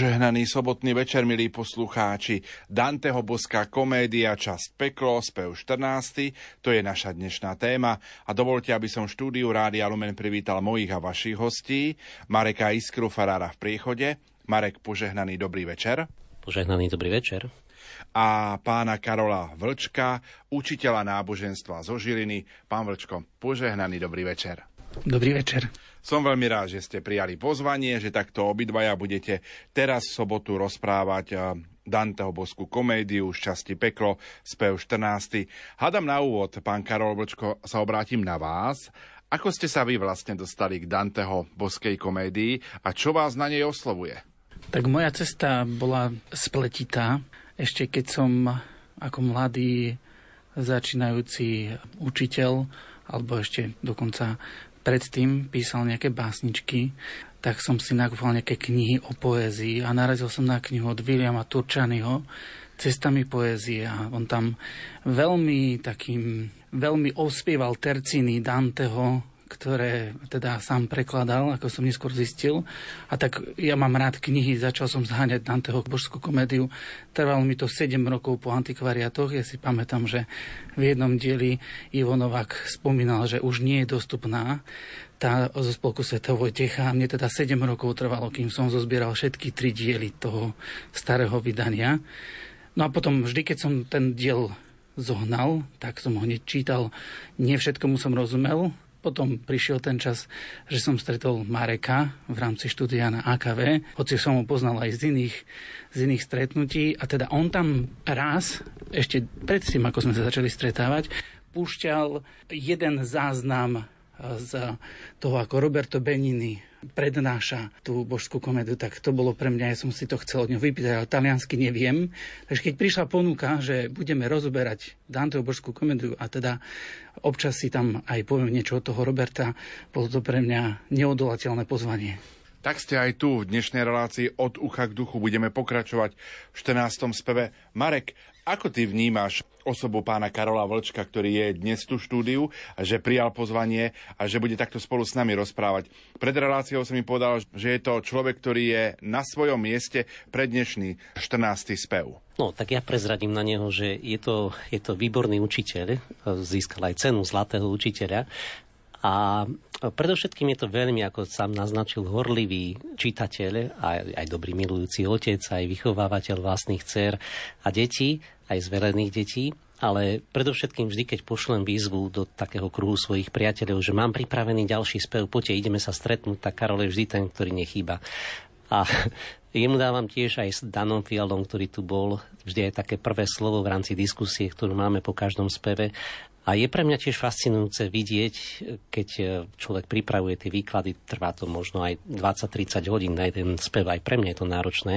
Požehnaný sobotný večer, milí poslucháči. Danteho boská komédia, časť Peklo, spev 14. To je naša dnešná téma. A dovolte, aby som štúdiu Rádia Lumen privítal mojich a vašich hostí. Mareka Iskru, farára v priechode. Marek, požehnaný dobrý večer. Požehnaný dobrý večer. A pána Karola Vlčka, učiteľa náboženstva zo Žiliny. Pán Vlčko, požehnaný dobrý večer. Dobrý večer. Som veľmi rád, že ste prijali pozvanie, že takto obidvaja budete teraz v sobotu rozprávať eh, Danteho boskú komédiu z časti Peklo, spev 14. Hadam na úvod, pán Karol Vlčko, sa obrátim na vás. Ako ste sa vy vlastne dostali k Danteho boskej komédii a čo vás na nej oslovuje? Tak moja cesta bola spletitá. Ešte keď som ako mladý začínajúci učiteľ, alebo ešte dokonca predtým písal nejaké básničky, tak som si nakúpal nejaké knihy o poézii a narazil som na knihu od Williama Turčanyho Cestami poézie. A on tam veľmi takým, veľmi ospieval terciny Danteho, ktoré teda sám prekladal, ako som neskôr zistil. A tak ja mám rád knihy, začal som zháňať Danteho božskú komédiu. Trvalo mi to 7 rokov po antikvariatoch. Ja si pamätám, že v jednom dieli Ivo Novák spomínal, že už nie je dostupná tá zo spolku Svetého Vojtecha. Mne teda 7 rokov trvalo, kým som zozbieral všetky tri diely toho starého vydania. No a potom vždy, keď som ten diel zohnal, tak som ho hneď čítal. Nie všetkomu som rozumel, potom prišiel ten čas, že som stretol Mareka v rámci štúdia na AKV, hoci som ho poznal aj z iných, z iných stretnutí. A teda on tam raz, ešte predtým, ako sme sa začali stretávať, púšťal jeden záznam z toho, ako Roberto Benini prednáša tú božskú komédiu, tak to bolo pre mňa, ja som si to chcel od neho vypýtať, ale taliansky neviem. Takže keď prišla ponuka, že budeme rozoberať Danteho božskú komédiu a teda občas si tam aj poviem niečo od toho Roberta, bolo to pre mňa neodolateľné pozvanie. Tak ste aj tu v dnešnej relácii od ucha k duchu. Budeme pokračovať v 14. speve. Marek, ako ty vnímaš osobu pána Karola Vlčka, ktorý je dnes tu štúdiu že prijal pozvanie a že bude takto spolu s nami rozprávať? Pred reláciou som mi povedal, že je to človek, ktorý je na svojom mieste pre dnešný 14. spev. No, tak ja prezradím na neho, že je to, je to výborný učiteľ, získal aj cenu zlatého učiteľa a predovšetkým je to veľmi, ako sám naznačil, horlivý čitateľ, aj, aj dobrý milujúci otec, aj vychovávateľ vlastných dcer a detí, aj zvelených detí. Ale predovšetkým vždy, keď pošlem výzvu do takého kruhu svojich priateľov, že mám pripravený ďalší spev, poďte, ideme sa stretnúť, tak Karol je vždy ten, ktorý nechýba. A jemu dávam tiež aj s Danom Fialom, ktorý tu bol, vždy aj také prvé slovo v rámci diskusie, ktorú máme po každom speve. A je pre mňa tiež fascinujúce vidieť, keď človek pripravuje tie výklady, trvá to možno aj 20-30 hodín na jeden spev, aj pre mňa je to náročné,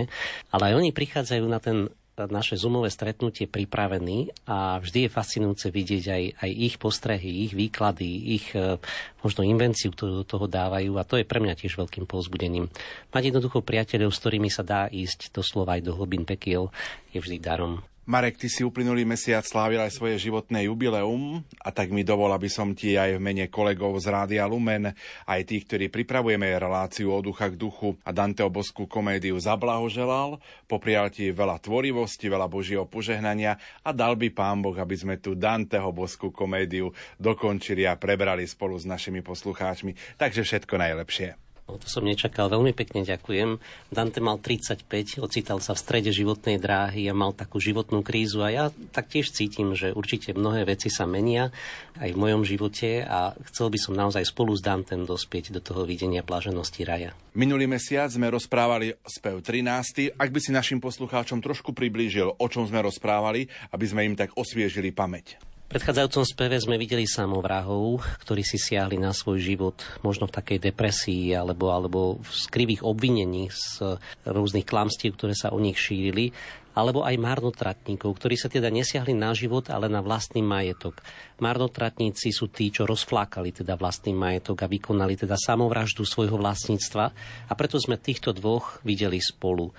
ale aj oni prichádzajú na ten naše zoomové stretnutie pripravení a vždy je fascinujúce vidieť aj, aj ich postrehy, ich výklady, ich e, možno invenciu, ktorú do toho dávajú a to je pre mňa tiež veľkým povzbudením. Mať jednoducho priateľov, s ktorými sa dá ísť doslova aj do hlbín pekiel, je vždy darom. Marek, ty si uplynulý mesiac slávil aj svoje životné jubileum a tak mi dovol, aby som ti aj v mene kolegov z Rádia Lumen, aj tých, ktorí pripravujeme reláciu od ducha k duchu a Danteho boskú komédiu zablahoželal, poprial ti veľa tvorivosti, veľa Božieho požehnania a dal by pán Boh, aby sme tu Danteho boskú komédiu dokončili a prebrali spolu s našimi poslucháčmi. Takže všetko najlepšie. No, to som nečakal. Veľmi pekne ďakujem. Dante mal 35, ocital sa v strede životnej dráhy a mal takú životnú krízu a ja taktiež cítim, že určite mnohé veci sa menia aj v mojom živote a chcel by som naozaj spolu s Dantem dospieť do toho videnia bláženosti raja. Minulý mesiac sme rozprávali spev 13. Ak by si našim poslucháčom trošku priblížil, o čom sme rozprávali, aby sme im tak osviežili pamäť predchádzajúcom speve sme videli samovrahov, ktorí si siahli na svoj život možno v takej depresii alebo, alebo v skrivých obvinení z rôznych klamstiev, ktoré sa o nich šírili alebo aj marnotratníkov, ktorí sa teda nesiahli na život, ale na vlastný majetok. Marnotratníci sú tí, čo rozflákali teda vlastný majetok a vykonali teda samovraždu svojho vlastníctva a preto sme týchto dvoch videli spolu.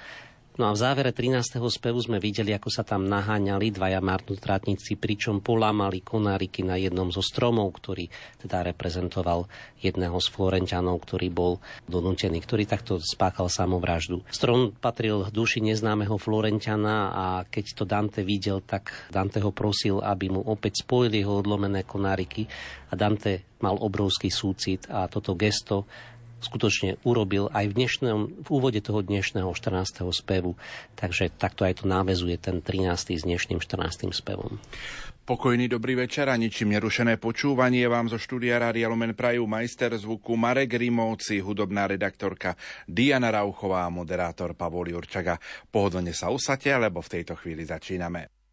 No a v závere 13. spevu sme videli, ako sa tam naháňali dvaja marnotratníci, pričom polámali konáriky na jednom zo stromov, ktorý teda reprezentoval jedného z Florenťanov, ktorý bol donútený, ktorý takto spáchal samovraždu. Strom patril duši neznámeho Florenťana a keď to Dante videl, tak Dante ho prosil, aby mu opäť spojili jeho odlomené konáriky a Dante mal obrovský súcit a toto gesto skutočne urobil aj v, dnešnom, v úvode toho dnešného 14. spevu. Takže takto aj to návezuje ten 13. s dnešným 14. spevom. Pokojný dobrý večer a ničím nerušené počúvanie vám zo štúdia Rádia Lumen Prajú majster zvuku Marek Rimovci, hudobná redaktorka Diana Rauchová a moderátor Pavol Jurčaga. Pohodlne sa usate, lebo v tejto chvíli začíname.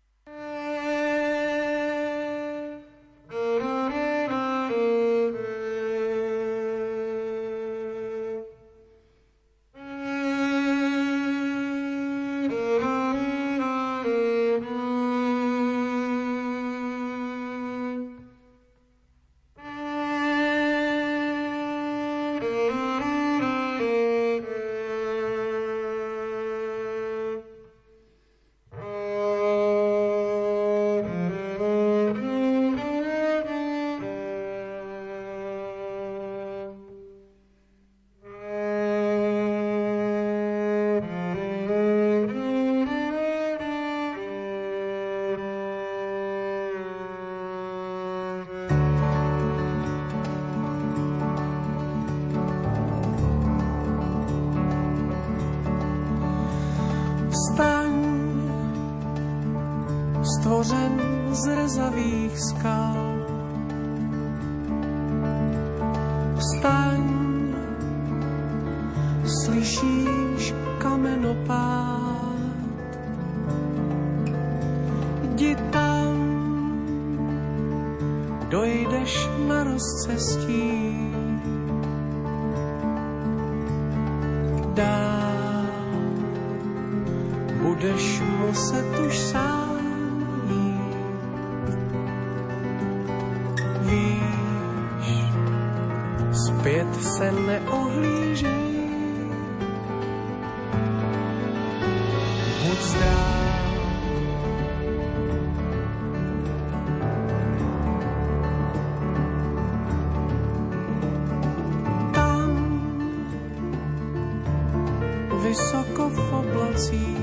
vysoko v oblacích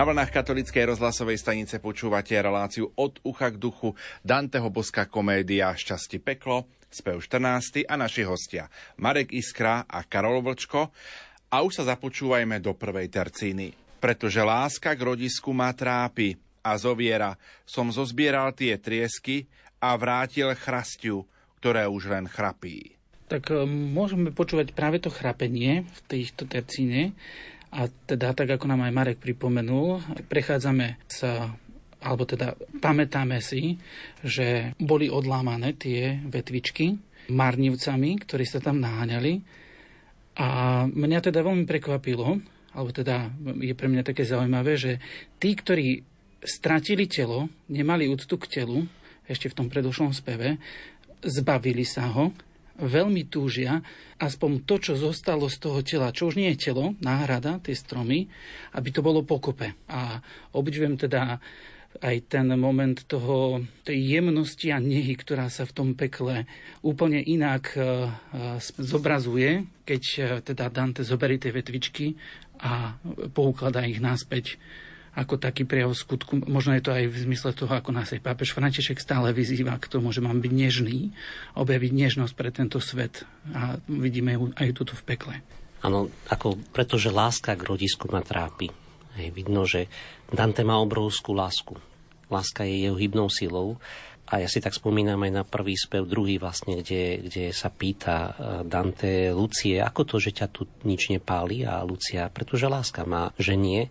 Na vlnách katolíckej rozhlasovej stanice počúvate reláciu od ucha k duchu Danteho Boska komédia Šťastie peklo, spev 14. a naši hostia Marek Iskra a Karol Vlčko. A už sa započúvajme do prvej tercíny. Pretože láska k rodisku ma trápi a zoviera, som zozbieral tie triesky a vrátil chrastiu, ktoré už len chrapí. Tak e, môžeme počúvať práve to chrapenie v týchto tercíne a teda, tak ako nám aj Marek pripomenul, prechádzame sa alebo teda pamätáme si, že boli odlámané tie vetvičky marnivcami, ktorí sa tam naháňali. A mňa teda veľmi prekvapilo, alebo teda je pre mňa také zaujímavé, že tí, ktorí stratili telo, nemali úctu k telu, ešte v tom predošlom speve, zbavili sa ho veľmi túžia aspoň to, čo zostalo z toho tela, čo už nie je telo, náhrada, tie stromy, aby to bolo pokope. A obdivujem teda aj ten moment toho, tej jemnosti a nehy, ktorá sa v tom pekle úplne inak uh, zobrazuje, keď uh, teda Dante zoberie tie vetvičky a poukladá ich naspäť ako taký prejav skutku. Možno je to aj v zmysle toho, ako nás aj pápež František stále vyzýva k tomu, že mám byť nežný, objaviť nežnosť pre tento svet. A vidíme ju aj tuto v pekle. Áno, ako, pretože láska k rodisku ma trápi. Hej, vidno, že Dante má obrovskú lásku. Láska je jeho hybnou silou. A ja si tak spomínam aj na prvý spev, druhý vlastne, kde, kde sa pýta eh, Dante Lucie, ako to, že ťa tu nič nepáli? A Lucia, pretože láska má ženie,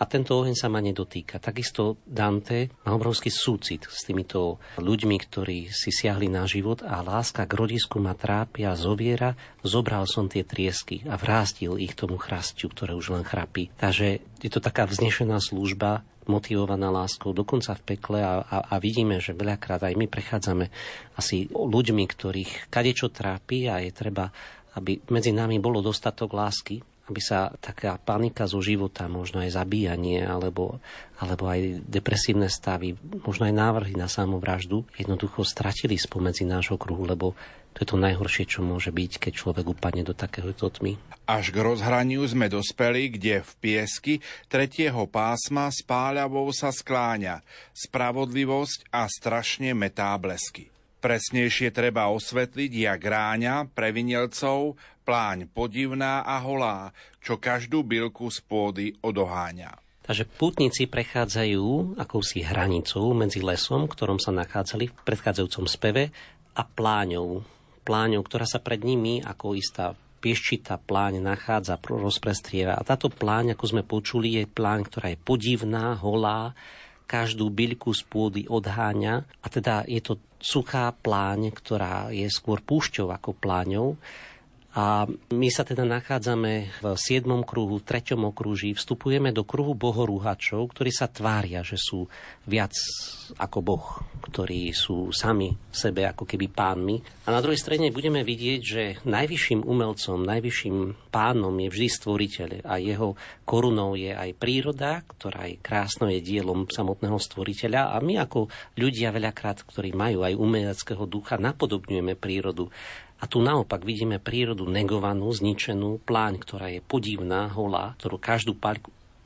a tento oheň sa ma nedotýka. Takisto Dante má obrovský súcit s týmito ľuďmi, ktorí si siahli na život a láska k rodisku ma trápia, zoviera. Zobral som tie triesky a vrástil ich tomu chrastiu, ktoré už len chrapí. Takže je to taká vznešená služba, motivovaná láskou, dokonca v pekle a, a, a vidíme, že veľakrát aj my prechádzame asi ľuďmi, ktorých kadečo trápi a je treba aby medzi nami bolo dostatok lásky, aby sa taká panika zo života, možno aj zabíjanie, alebo, alebo aj depresívne stavy, možno aj návrhy na samovraždu, jednoducho stratili spomedzi nášho kruhu, lebo to je to najhoršie, čo môže byť, keď človek upadne do takéhoto tmy. Až k rozhraniu sme dospeli, kde v piesky tretieho pásma spáľavou sa skláňa spravodlivosť a strašne metá blesky. Presnejšie treba osvetliť, jak ráňa previnelcov pláň podivná a holá, čo každú bilku z pôdy odoháňa. Takže pútnici prechádzajú akousi hranicou medzi lesom, ktorom sa nachádzali v predchádzajúcom speve, a pláňou. Pláňou, ktorá sa pred nimi ako istá pieščitá pláň nachádza, rozprestrieva. A táto pláň, ako sme počuli, je pláň, ktorá je podivná, holá, každú byľku z pôdy odháňa a teda je to suchá pláň, ktorá je skôr púšťou ako pláňou. A my sa teda nachádzame v 7. kruhu, v 3. okruží, vstupujeme do kruhu bohorúhačov, ktorí sa tvária, že sú viac ako Boh, ktorí sú sami v sebe ako keby pánmi. A na druhej strane budeme vidieť, že najvyšším umelcom, najvyšším pánom je vždy stvoriteľ a jeho korunou je aj príroda, ktorá je krásno je dielom samotného stvoriteľa a my ako ľudia veľakrát, ktorí majú aj umeleckého ducha, napodobňujeme prírodu. A tu naopak vidíme prírodu negovanú, zničenú, pláň, ktorá je podivná, holá, ktorú každú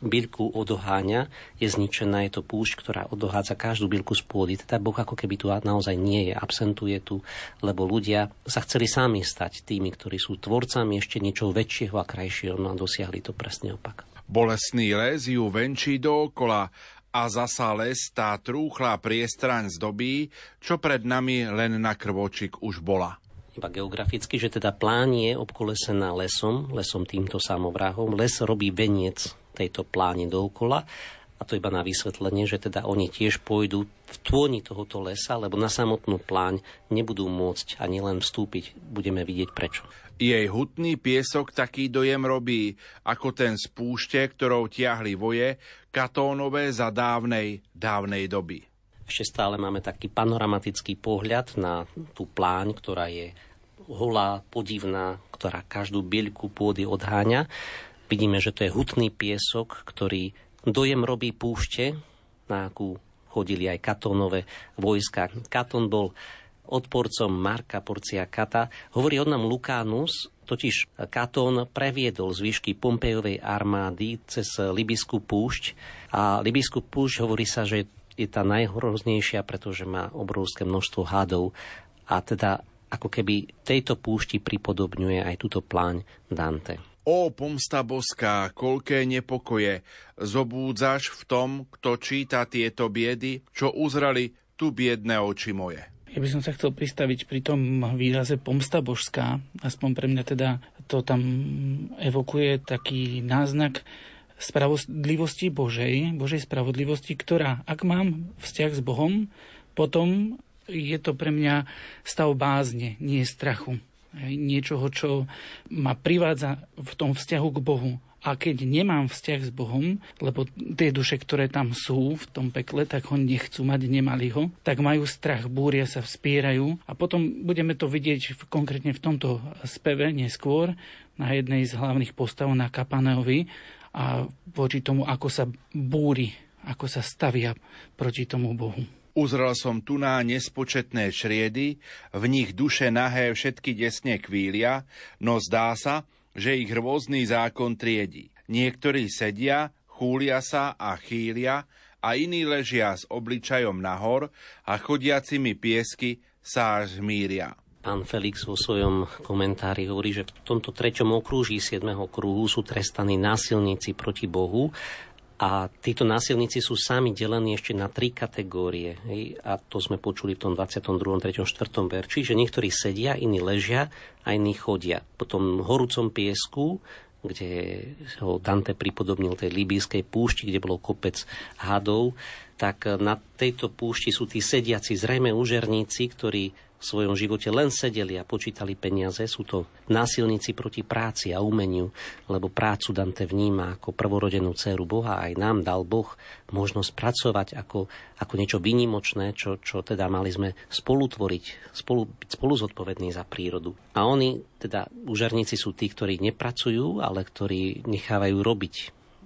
bylku odoháňa, je zničená, je to púšť, ktorá odohádza každú bylku z pôdy. Teda Boh ako keby tu naozaj nie je, absentuje tu, lebo ľudia sa chceli sami stať tými, ktorí sú tvorcami ešte niečo väčšieho a krajšieho, no a dosiahli to presne opak. Bolesný les ju venčí dookola a zasa les tá trúchla priestraň zdobí, čo pred nami len na krvočik už bola iba geograficky, že teda plán je obkolesená lesom, lesom týmto samovrahom. Les robí veniec tejto pláne dookola a to iba na vysvetlenie, že teda oni tiež pôjdu v tôni tohoto lesa, lebo na samotnú pláň nebudú môcť ani len vstúpiť. Budeme vidieť prečo. Jej hutný piesok taký dojem robí, ako ten z púšte, ktorou tiahli voje, katónové za dávnej, dávnej doby. Ešte stále máme taký panoramatický pohľad na tú pláň, ktorá je holá, podivná, ktorá každú bieľku pôdy odháňa. Vidíme, že to je hutný piesok, ktorý dojem robí púšte, na akú chodili aj katónové vojska. Katón bol odporcom Marka Porcia Kata. Hovorí od nám Lukánus, totiž Katón previedol zvyšky Pompejovej armády cez Libyskú púšť a Libyskú púšť hovorí sa, že je tá najhroznejšia, pretože má obrovské množstvo hadov a teda ako keby tejto púšti pripodobňuje aj túto pláň Dante. Ó, pomsta boská, koľké nepokoje, zobúdzaš v tom, kto číta tieto biedy, čo uzrali tu biedné oči moje. Ja by som sa chcel pristaviť pri tom výraze pomsta božská, aspoň pre mňa teda to tam evokuje taký náznak spravodlivosti Božej, Božej spravodlivosti, ktorá, ak mám vzťah s Bohom, potom je to pre mňa stav bázne, nie strachu. Niečoho, čo ma privádza v tom vzťahu k Bohu. A keď nemám vzťah s Bohom, lebo tie duše, ktoré tam sú v tom pekle, tak ho nechcú mať, nemali ho, tak majú strach, búria sa, vspierajú a potom budeme to vidieť konkrétne v tomto speve neskôr na jednej z hlavných postav na Kapaneovi a voči tomu, ako sa búri, ako sa stavia proti tomu Bohu. Uzrel som tu na nespočetné šriedy, v nich duše nahé všetky desne kvília, no zdá sa, že ich rôzny zákon triedi. Niektorí sedia, chúlia sa a chýlia a iní ležia s obličajom nahor a chodiacimi piesky sa až zmíria. Pán Felix vo svojom komentári hovorí, že v tomto treťom okrúží 7. kruhu sú trestaní násilníci proti Bohu a títo násilníci sú sami delení ešte na tri kategórie. Hej? A to sme počuli v tom 22., 3., 4. verči, že niektorí sedia, iní ležia a iní chodia. Potom v horúcom piesku, kde ho Dante pripodobnil tej libijskej púšti, kde bolo kopec hadov, tak na tejto púšti sú tí sediaci, zrejme úžerníci, ktorí v svojom živote len sedeli a počítali peniaze. Sú to násilníci proti práci a umeniu, lebo prácu Dante vníma ako prvorodenú dceru Boha. Aj nám dal Boh možnosť pracovať ako, ako niečo vynimočné, čo, čo teda mali sme spolu tvoriť, spolu, byť spolu zodpovední za prírodu. A oni, teda úžarníci sú tí, ktorí nepracujú, ale ktorí nechávajú robiť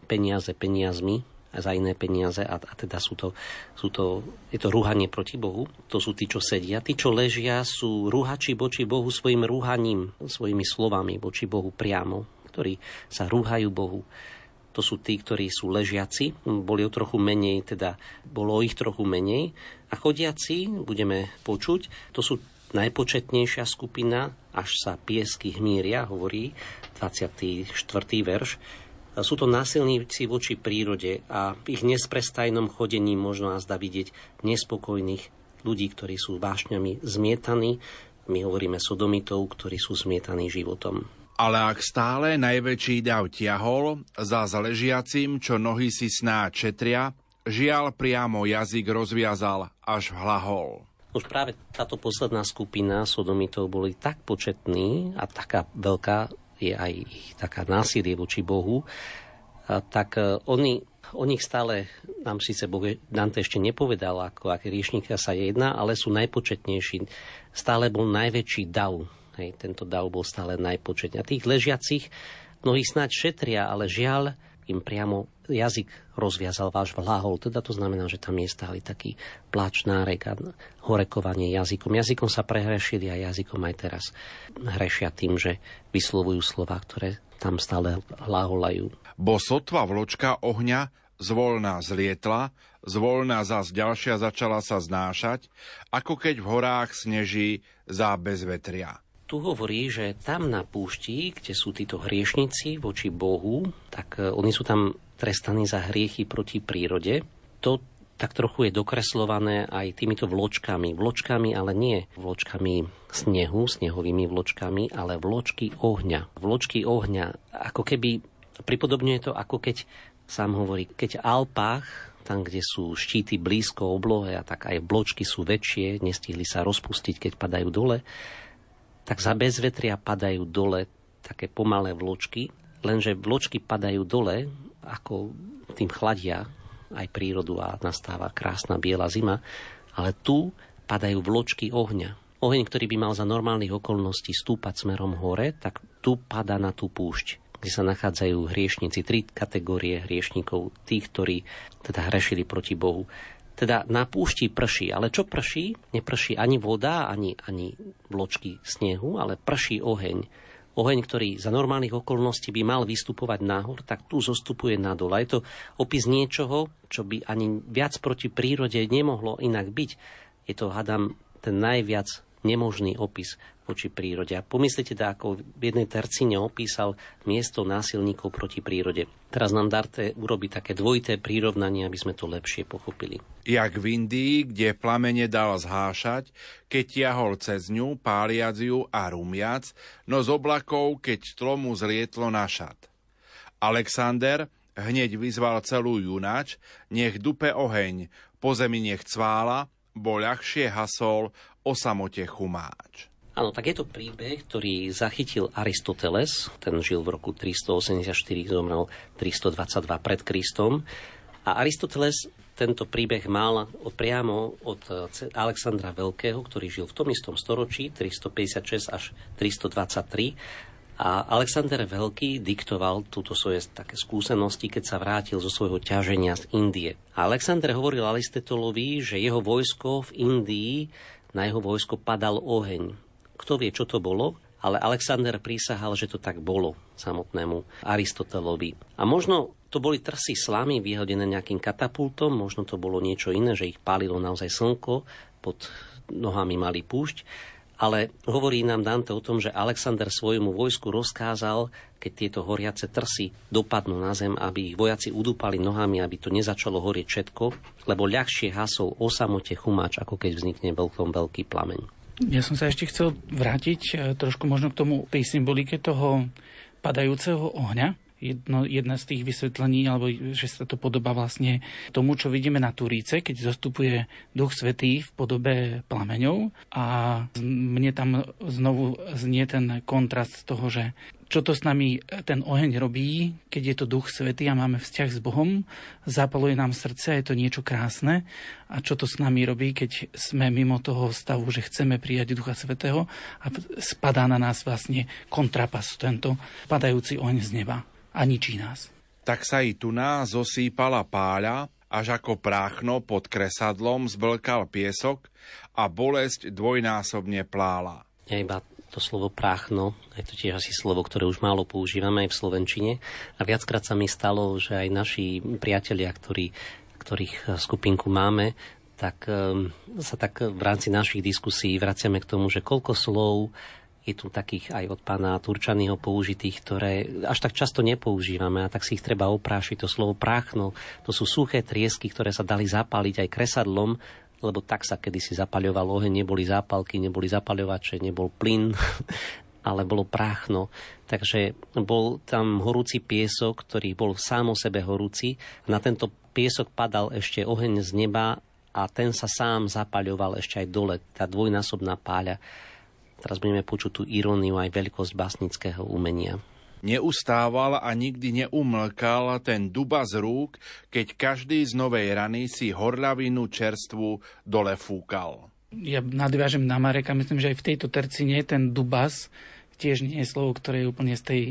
peniaze peniazmi, za iné peniaze a, a teda sú to, sú to, je to rúhanie proti Bohu. To sú tí, čo sedia. Tí, čo ležia, sú rúhači voči Bohu svojim rúhaním, svojimi slovami voči Bohu priamo, ktorí sa rúhajú Bohu. To sú tí, ktorí sú ležiaci, boli o trochu menej, teda bolo ich trochu menej. A chodiaci, budeme počuť, to sú najpočetnejšia skupina, až sa piesky hmíria, hovorí 24. verš, sú to násilníci voči prírode a v ich nesprestajnom chodení možno nás dá vidieť nespokojných ľudí, ktorí sú vášňami zmietaní. My hovoríme sodomitov, ktorí sú zmietaní životom. Ale ak stále najväčší dav ťahol, za zaležiacim, čo nohy si sná četria, žial priamo jazyk rozviazal až hlahol. Už práve táto posledná skupina sodomitov boli tak početní a taká veľká je aj ich taká násilie voči Bohu, tak e, oni, o nich stále nám síce Boh Dante ešte nepovedal, ako aké riešnika sa jedná, ale sú najpočetnejší. Stále bol najväčší dav. Hej, tento dav bol stále najpočetnejší. A tých ležiacich mnohí snáď šetria, ale žiaľ im priamo jazyk rozviazal váš vláhol. Teda to znamená, že tam je stále taký plač, nárek a horekovanie jazykom. Jazykom sa prehrešili a jazykom aj teraz hrešia tým, že vyslovujú slova, ktoré tam stále hláholajú. Bo sotva vločka ohňa zvolná zlietla, zvolná zas ďalšia začala sa znášať, ako keď v horách sneží za bezvetria tu hovorí, že tam na púšti, kde sú títo hriešnici voči Bohu, tak e, oni sú tam trestaní za hriechy proti prírode. To tak trochu je dokreslované aj týmito vločkami. Vločkami, ale nie vločkami snehu, snehovými vločkami, ale vločky ohňa. Vločky ohňa, ako keby, pripodobňuje to, ako keď, sám hovorí, keď Alpách tam, kde sú štíty blízko oblohe a tak aj vločky sú väčšie, nestihli sa rozpustiť, keď padajú dole, tak za bezvetria padajú dole také pomalé vločky, lenže vločky padajú dole, ako tým chladia aj prírodu a nastáva krásna biela zima, ale tu padajú vločky ohňa. Oheň, ktorý by mal za normálnych okolností stúpať smerom hore, tak tu pada na tú púšť, kde sa nachádzajú hriešnici, tri kategórie hriešnikov, tých, ktorí teda hrešili proti Bohu. Teda na púšti prší, ale čo prší? Neprší ani voda, ani, ani bločky snehu, ale prší oheň. Oheň, ktorý za normálnych okolností by mal vystupovať nahor, tak tu zostupuje nadol. A je to opis niečoho, čo by ani viac proti prírode nemohlo inak byť. Je to, hadám, ten najviac nemožný opis voči prírode. A pomyslite teda, ako v jednej tercine opísal miesto násilníkov proti prírode. Teraz nám Darte urobi také dvojité prírovnanie, aby sme to lepšie pochopili. Jak v Indii, kde plamene dal zhášať, keď tiahol cez ňu, páliac ju a rumiac, no z oblakov, keď tlomu zlietlo na šat. Alexander hneď vyzval celú junač, nech dupe oheň, po zemi nech cvála, bo ľahšie hasol o samote chumáč. Áno, tak je to príbeh, ktorý zachytil Aristoteles, ten žil v roku 384, zomrel 322 pred Kristom. A Aristoteles tento príbeh mal priamo od Alexandra Veľkého, ktorý žil v tom istom storočí, 356 až 323. A Alexander Veľký diktoval túto svoje také skúsenosti, keď sa vrátil zo svojho ťaženia z Indie. A Alexander hovoril Aristotelovi, že jeho vojsko v Indii, na jeho vojsko padal oheň. Kto vie, čo to bolo, ale Alexander prísahal, že to tak bolo samotnému Aristotelovi. A možno to boli trsy slamy vyhodené nejakým katapultom, možno to bolo niečo iné, že ich pálilo naozaj slnko, pod nohami mali púšť, ale hovorí nám Dante o tom, že Alexander svojmu vojsku rozkázal, keď tieto horiace trsy dopadnú na zem, aby ich vojaci udúpali nohami, aby to nezačalo horieť všetko, lebo ľahšie hasol o samote chumáč, ako keď vznikne veľkom veľký plameň. Ja som sa ešte chcel vrátiť e, trošku možno k tomu, tej symbolike toho padajúceho ohňa. Jedno, jedna z tých vysvetlení, alebo že sa to podobá vlastne tomu, čo vidíme na Turíce, keď zostupuje Duch Svetý v podobe plameňov. A mne tam znovu znie ten kontrast toho, že čo to s nami ten oheň robí, keď je to Duch Svetý a máme vzťah s Bohom, zapaluje nám srdce, je to niečo krásne. A čo to s nami robí, keď sme mimo toho stavu, že chceme prijať Ducha Svetého a spadá na nás vlastne kontrapas, tento padajúci oheň z neba a ničí nás. Tak sa i tu nás zosýpala páľa, až ako práchno pod kresadlom zblkal piesok a bolesť dvojnásobne plála. Ja iba to slovo práchno, je to tiež asi slovo, ktoré už málo používame aj v Slovenčine. A viackrát sa mi stalo, že aj naši priatelia, ktorí, ktorých skupinku máme, tak sa tak v rámci našich diskusí vraciame k tomu, že koľko slov je tu takých aj od pána Turčanyho použitých, ktoré až tak často nepoužívame a tak si ich treba oprášiť. To slovo práchno, to sú suché triesky, ktoré sa dali zapáliť aj kresadlom lebo tak sa kedysi zapaľoval oheň, neboli zápalky, neboli zapaľovače, nebol plyn, ale bolo práchno. Takže bol tam horúci piesok, ktorý bol sám o sebe horúci. Na tento piesok padal ešte oheň z neba a ten sa sám zapaľoval ešte aj dole, tá dvojnásobná páľa. Teraz budeme počuť tú iróniu aj veľkosť básnického umenia. Neustával a nikdy neumlkal ten duba z rúk, keď každý z novej rany si horľavinu čerstvu dole fúkal. Ja nadviažem na Mareka, myslím, že aj v tejto tercine ten dubas tiež nie je slovo, ktoré je úplne z tej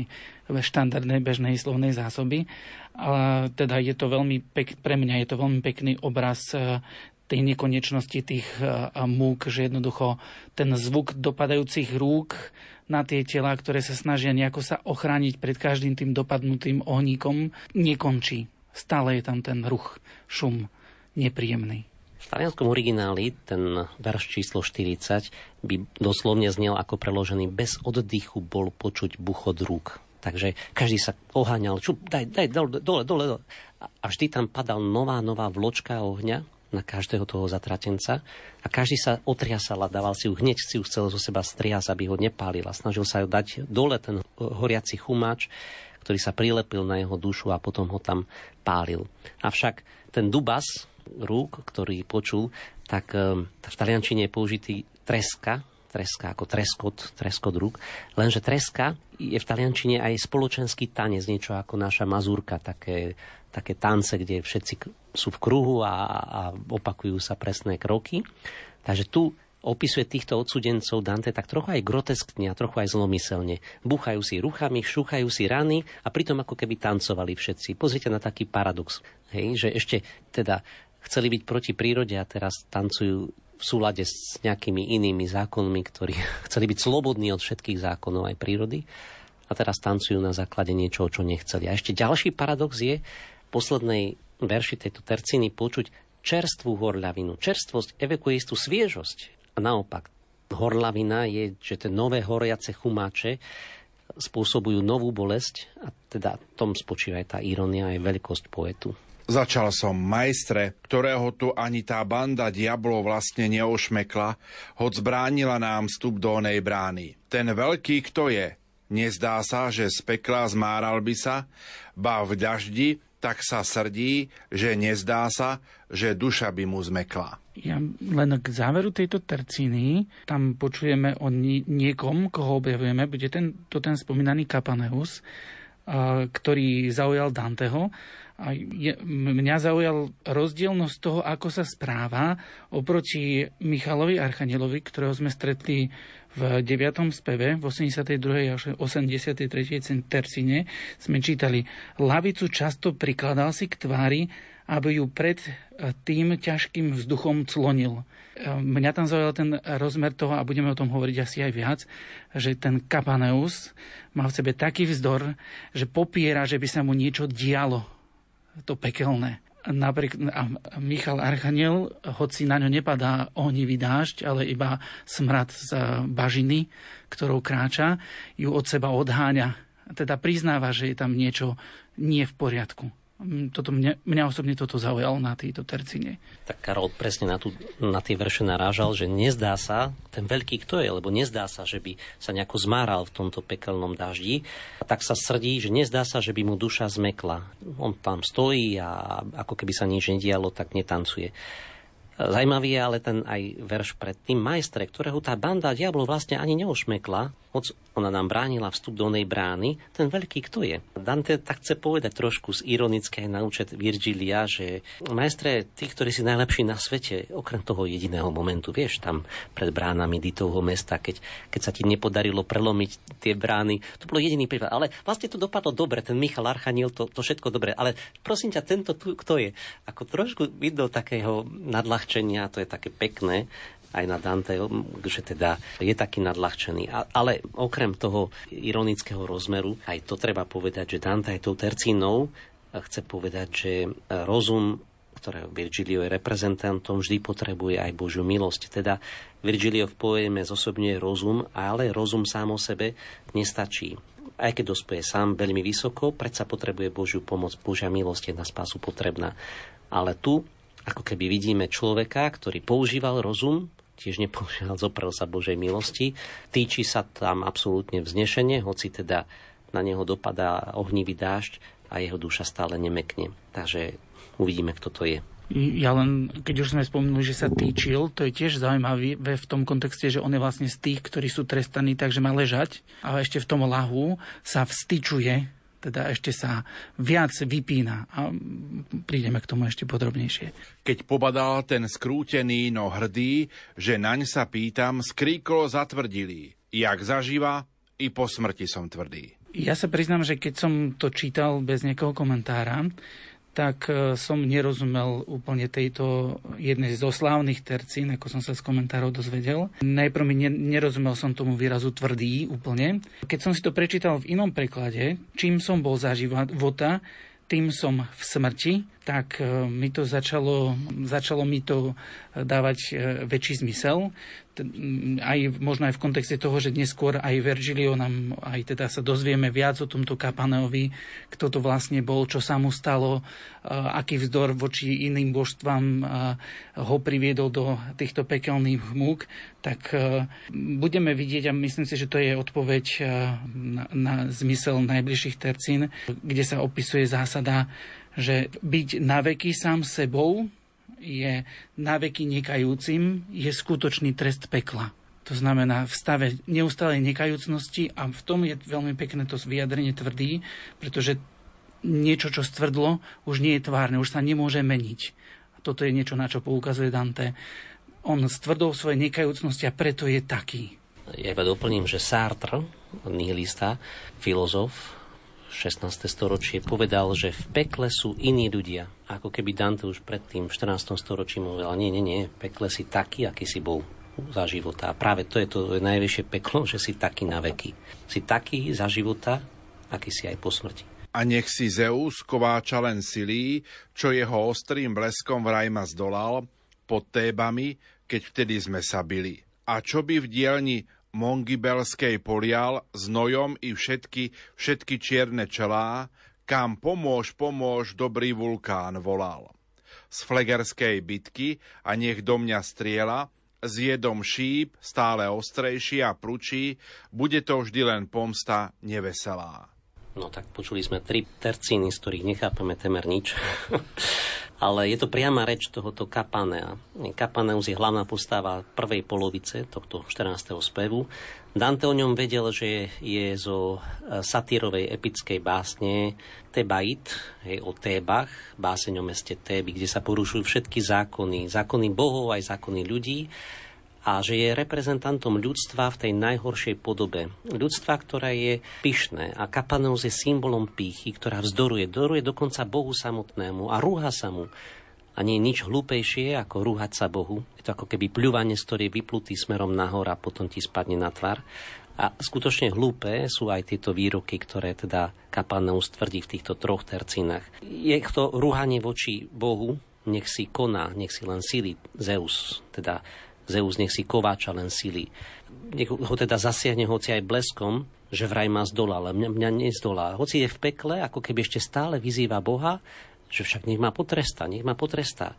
štandardnej bežnej slovnej zásoby. Ale teda je to veľmi pek, pre mňa je to veľmi pekný obraz eh, tej nekonečnosti tých eh, múk, že jednoducho ten zvuk dopadajúcich rúk na tie tela, ktoré sa snažia nejako sa ochrániť pred každým tým dopadnutým ohníkom, nekončí. Stále je tam ten ruch, šum nepríjemný. V talianskom origináli ten verš číslo 40 by doslovne znel ako preložený bez oddychu bol počuť buchod rúk. Takže každý sa oháňal, čo, daj, daj, dole, dole, dole. A vždy tam padal nová, nová vločka ohňa, na každého toho zatratenca a každý sa otriasal a dával si ju, hneď si ju chcel zo seba striasť, aby ho nepálil a snažil sa ju dať dole ten horiaci chumáč, ktorý sa prilepil na jeho dušu a potom ho tam pálil. Avšak ten dubas rúk, ktorý počul, tak ehm, v taliančine je použitý treska, treska ako treskot, treskot rúk, lenže treska je v taliančine aj spoločenský tanec, niečo ako naša mazúrka, také také tance, kde všetci sú v kruhu a, a opakujú sa presné kroky. Takže tu opisuje týchto odsudencov Dante tak trochu aj groteskne a trochu aj zlomyselne. Búchajú si ruchami, šúchajú si rany a pritom ako keby tancovali všetci. Pozrite na taký paradox, hej, že ešte teda chceli byť proti prírode a teraz tancujú v súlade s nejakými inými zákonmi, ktorí chceli byť slobodní od všetkých zákonov aj prírody a teraz tancujú na základe niečoho, čo nechceli. A ešte ďalší paradox je v poslednej verši tejto terciny počuť čerstvú horľavinu. Čerstvosť evokuje istú sviežosť. A naopak, horľavina je, že tie nové horiace chumáče spôsobujú novú bolesť a teda tom spočíva aj tá ironia aj veľkosť poetu. Začal som majstre, ktorého tu ani tá banda diablov vlastne neošmekla, hoď zbránila nám vstup do onej brány. Ten veľký kto je? Nezdá sa, že z pekla zmáral by sa, ba v daždi tak sa srdí, že nezdá sa, že duša by mu zmekla. Ja len k záveru tejto tercíny, tam počujeme o niekom, koho objavujeme, bude ten, to ten spomínaný Kapaneus, ktorý zaujal Danteho a je, mňa zaujal rozdielnosť toho, ako sa správa oproti Michalovi Archanielovi, ktorého sme stretli v 9. speve, v 82. a 83. tercine sme čítali Lavicu často prikladal si k tvári, aby ju pred tým ťažkým vzduchom clonil. Mňa tam zaujal ten rozmer toho, a budeme o tom hovoriť asi aj viac, že ten Kapaneus má v sebe taký vzdor, že popiera, že by sa mu niečo dialo to pekelné. Napriek, a Michal Archaniel, hoci na ňo nepadá ohnivý dážď, ale iba smrad z bažiny, ktorou kráča, ju od seba odháňa. Teda priznáva, že je tam niečo nie v poriadku. Mm, toto mňa, mňa osobne toto zaujalo na tejto tercine. Tak Karol presne na, tú, na tie verše narážal, že nezdá sa, ten veľký kto je, lebo nezdá sa, že by sa nejako zmáral v tomto pekelnom daždi. Tak sa srdí, že nezdá sa, že by mu duša zmekla. On tam stojí a ako keby sa nič nedialo, tak netancuje. Zajímavý je ale ten aj verš pred tým majstre, ktorého tá banda diablov vlastne ani neušmekla, hoď ona nám bránila vstup do nej brány, ten veľký kto je? Dante tak chce povedať trošku z ironické naučet Virgilia, že majstre, tí, ktorí si najlepší na svete, okrem toho jediného momentu, vieš, tam pred bránami Ditovho mesta, keď, keď sa ti nepodarilo prelomiť tie brány, to bolo jediný prípad. Ale vlastne to dopadlo dobre, ten Michal Archaniel, to, to všetko dobre. Ale prosím ťa, tento tu, kto je? Ako trošku vidno takého nadľahčenia, to je také pekné, aj na Dante, že teda je taký nadľahčený. Ale okrem toho ironického rozmeru, aj to treba povedať, že Dante aj tou tercínou chce povedať, že rozum ktorého Virgilio je reprezentantom, vždy potrebuje aj Božiu milosť. Teda Virgilio v poeme zosobňuje rozum, ale rozum sám o sebe nestačí. Aj keď dospeje sám veľmi vysoko, predsa potrebuje Božiu pomoc. Božia milosť je na spásu potrebná. Ale tu ako keby vidíme človeka, ktorý používal rozum, tiež nepoužíval, zoprel sa Božej milosti. Týči sa tam absolútne vznešenie, hoci teda na neho dopadá ohnivý dážď a jeho duša stále nemekne. Takže uvidíme, kto to je. Ja len, keď už sme spomenuli, že sa týčil, to je tiež zaujímavé v tom kontexte, že on je vlastne z tých, ktorí sú trestaní, takže má ležať. A ešte v tom lahu sa vstyčuje teda ešte sa viac vypína a prídeme k tomu ešte podrobnejšie. Keď pobadal ten skrútený, no hrdý, že naň sa pýtam, skríklo zatvrdili, jak zažíva, i po smrti som tvrdý. Ja sa priznám, že keď som to čítal bez nejakého komentára, tak e, som nerozumel úplne tejto jednej zo slávnych tercín, ako som sa z komentárov dozvedel. Najprv mi nerozumel som tomu výrazu tvrdý úplne. Keď som si to prečítal v inom preklade, čím som bol za života, tým som v smrti, tak e, mi to začalo, začalo mi to dávať e, väčší zmysel. Aj možno aj v kontexte toho, že neskôr aj Vergilio nám aj teda sa dozvieme viac o tomto Kapaneovi, kto to vlastne bol, čo sa mu stalo, aký vzdor voči iným božstvám ho priviedol do týchto pekelných múk, tak budeme vidieť a myslím si, že to je odpoveď na, na zmysel najbližších tercín, kde sa opisuje zásada, že byť naveky sám sebou, je naveky nekajúcim, je skutočný trest pekla. To znamená v stave neustálej nekajúcnosti a v tom je veľmi pekné to vyjadrenie tvrdý, pretože niečo, čo stvrdlo, už nie je tvárne, už sa nemôže meniť. A toto je niečo, na čo poukazuje Dante. On stvrdol svoje nekajúcnosti a preto je taký. Ja iba doplním, že Sartre, nihilista, filozof, 16. storočie, povedal, že v pekle sú iní ľudia. Ako keby Dante už predtým v 14. storočí povedal, nie, nie, nie, v pekle si taký, aký si bol za života. A práve to je to najväčšie peklo, že si taký na veky. Si taký za života, aký si aj po smrti. A nech si Zeus kováča len silí, čo jeho ostrým bleskom vraj ma zdolal, pod Tébami, keď vtedy sme sa bili. A čo by v dielni Mongibelskej polial s nojom i všetky, všetky čierne čelá, kam pomôž, pomôž, dobrý vulkán volal. Z flegerskej bitky a nech do mňa striela, s jedom šíp, stále ostrejší a pručí, bude to vždy len pomsta neveselá. No tak počuli sme tri tercíny, z ktorých nechápeme temer nič. Ale je to priama reč tohoto Kapanea. Kapaneus je hlavná postava prvej polovice tohto 14. spevu. Dante o ňom vedel, že je zo e, satírovej epickej básne Tebait, hej, o Tébach, báseň o meste Téby, kde sa porušujú všetky zákony, zákony bohov aj zákony ľudí a že je reprezentantom ľudstva v tej najhoršej podobe. Ľudstva, ktoré je pyšné a Kapaneus je symbolom pýchy, ktorá vzdoruje, doruje dokonca Bohu samotnému a rúha sa mu. A nie je nič hlúpejšie, ako rúhať sa Bohu. Je to ako keby pľúvanie, z ktorý je vyplutý smerom nahor a potom ti spadne na tvar. A skutočne hlúpe sú aj tieto výroky, ktoré teda Kapaneus tvrdí v týchto troch tercinách. Je to rúhanie voči Bohu, nech si koná, nech si len síli Zeus, teda Zeus nech si kováča len sily. Nech ho teda zasiahne hoci aj bleskom, že vraj ma zdolá, ale mňa, mňa nezdolá. Hoci je v pekle, ako keby ešte stále vyzýva Boha, že však nech ma potrestá, nech ma potrestá.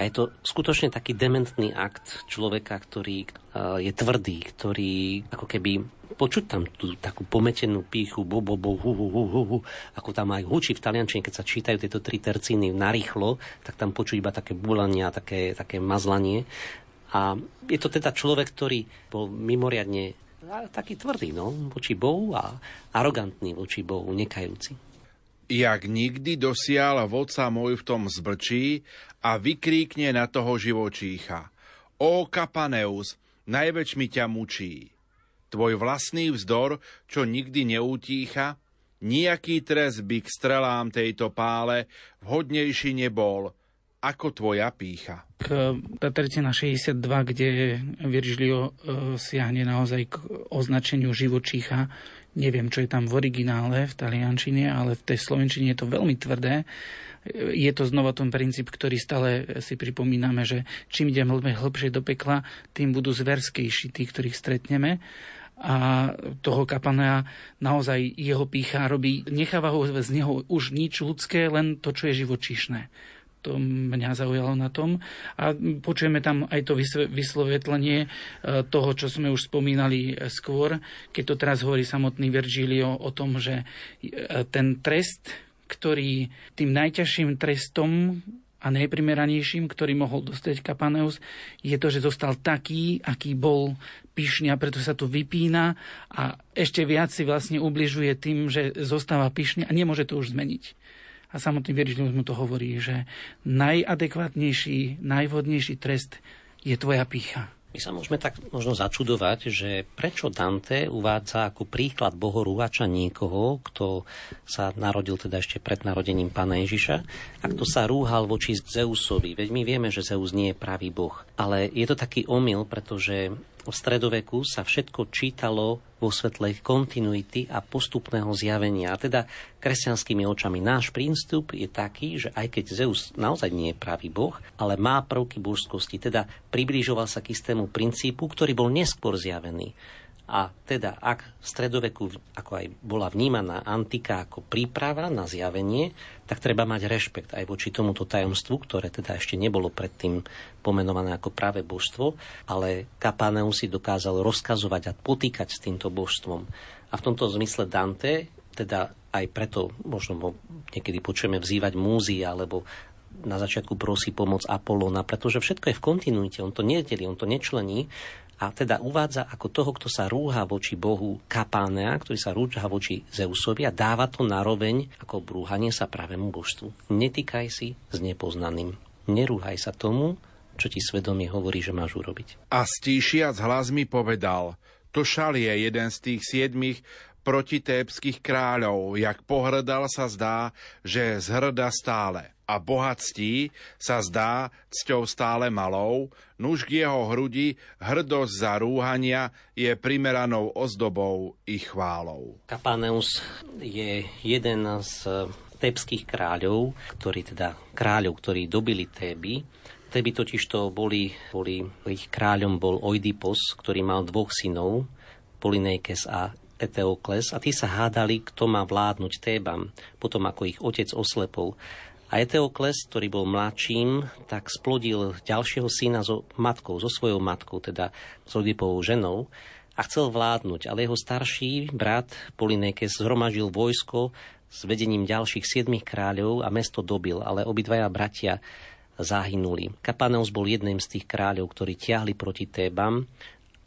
A je to skutočne taký dementný akt človeka, ktorý uh, je tvrdý, ktorý ako keby počuť tam tú takú pometenú píchu, bo, bo, bo, hu, hu, hu, hu, hu, ako tam aj hučí v taliančine, keď sa čítajú tieto tri tercíny narýchlo, tak tam počuť iba také bulanie a také, také mazlanie. A je to teda človek, ktorý bol mimoriadne taký tvrdý, no, voči Bohu a arogantný voči Bohu, nekajúci. Jak nikdy dosial vodca môj v tom zblčí a vykríkne na toho živočícha. Ó, Kapaneus, najväč mi ťa mučí. Tvoj vlastný vzdor, čo nikdy neutícha, nejaký trest by k strelám tejto pále vhodnejší nebol, ako tvoja pícha. K Patricina 62, kde Virgilio e, siahne naozaj k označeniu živočícha, neviem, čo je tam v originále, v taliančine, ale v tej slovenčine je to veľmi tvrdé. Je to znova ten princíp, ktorý stále si pripomíname, že čím ideme hlbšie do pekla, tým budú zverskejší tí, ktorých stretneme a toho kapanea naozaj jeho pícha robí, necháva ho z neho už nič ľudské, len to, čo je živočíšne to mňa zaujalo na tom. A počujeme tam aj to vyslovetlenie e, toho, čo sme už spomínali skôr, keď to teraz hovorí samotný Virgilio o tom, že e, ten trest, ktorý tým najťažším trestom a najprimeranejším, ktorý mohol dostať Kapaneus, je to, že zostal taký, aký bol pyšný a preto sa tu vypína a ešte viac si vlastne ubližuje tým, že zostáva pyšný a nemôže to už zmeniť. A samotný Virgilius mu to hovorí, že najadekvátnejší, najvhodnejší trest je tvoja pícha. My sa môžeme tak možno začudovať, že prečo Dante uvádza ako príklad bohorúvača niekoho, kto sa narodil teda ešte pred narodením pána Ježiša a kto sa rúhal voči Zeusovi. Veď my vieme, že Zeus nie je pravý boh. Ale je to taký omyl, pretože v stredoveku sa všetko čítalo vo svetle kontinuity a postupného zjavenia. A teda kresťanskými očami náš prístup je taký, že aj keď Zeus naozaj nie je pravý boh, ale má prvky božskosti, teda priblížoval sa k istému princípu, ktorý bol neskôr zjavený. A teda, ak v stredoveku, ako aj bola vnímaná antika ako príprava na zjavenie, tak treba mať rešpekt aj voči tomuto tajomstvu, ktoré teda ešte nebolo predtým pomenované ako práve božstvo, ale Kapaneus si dokázal rozkazovať a potýkať s týmto božstvom. A v tomto zmysle Dante, teda aj preto možno ho niekedy počujeme vzývať múzy alebo na začiatku prosí pomoc Apolona, pretože všetko je v kontinuite, on to nedelí, on to nečlení a teda uvádza ako toho, kto sa rúha voči Bohu Kapánea, ktorý sa rúha voči Zeusovi a dáva to naroveň ako brúhanie sa pravému božstvu. Netýkaj si s nepoznaným. Nerúhaj sa tomu, čo ti svedomie hovorí, že máš urobiť. A stíšiac hlas mi povedal, to šal je jeden z tých siedmých proti tébských kráľov, jak pohrdal sa zdá, že zhrda stále a bohatství sa zdá cťou stále malou, nuž k jeho hrudi hrdosť za rúhania je primeranou ozdobou i chválou. Kapaneus je jeden z tébských kráľov, ktorí teda kráľov, ktorí dobili Téby. Téby totiž to boli, boli, ich kráľom bol Oidipos, ktorý mal dvoch synov, Polinejkes a Eteokles a tí sa hádali, kto má vládnuť Tébam, potom ako ich otec oslepol. A Eteokles, ktorý bol mladším, tak splodil ďalšieho syna so matkou, so svojou matkou, teda s Oedipovou ženou a chcel vládnuť, ale jeho starší brat Polinekes zhromažil vojsko s vedením ďalších siedmých kráľov a mesto dobil, ale obidvaja bratia zahynuli. Kapaneus bol jedným z tých kráľov, ktorí tiahli proti Tébam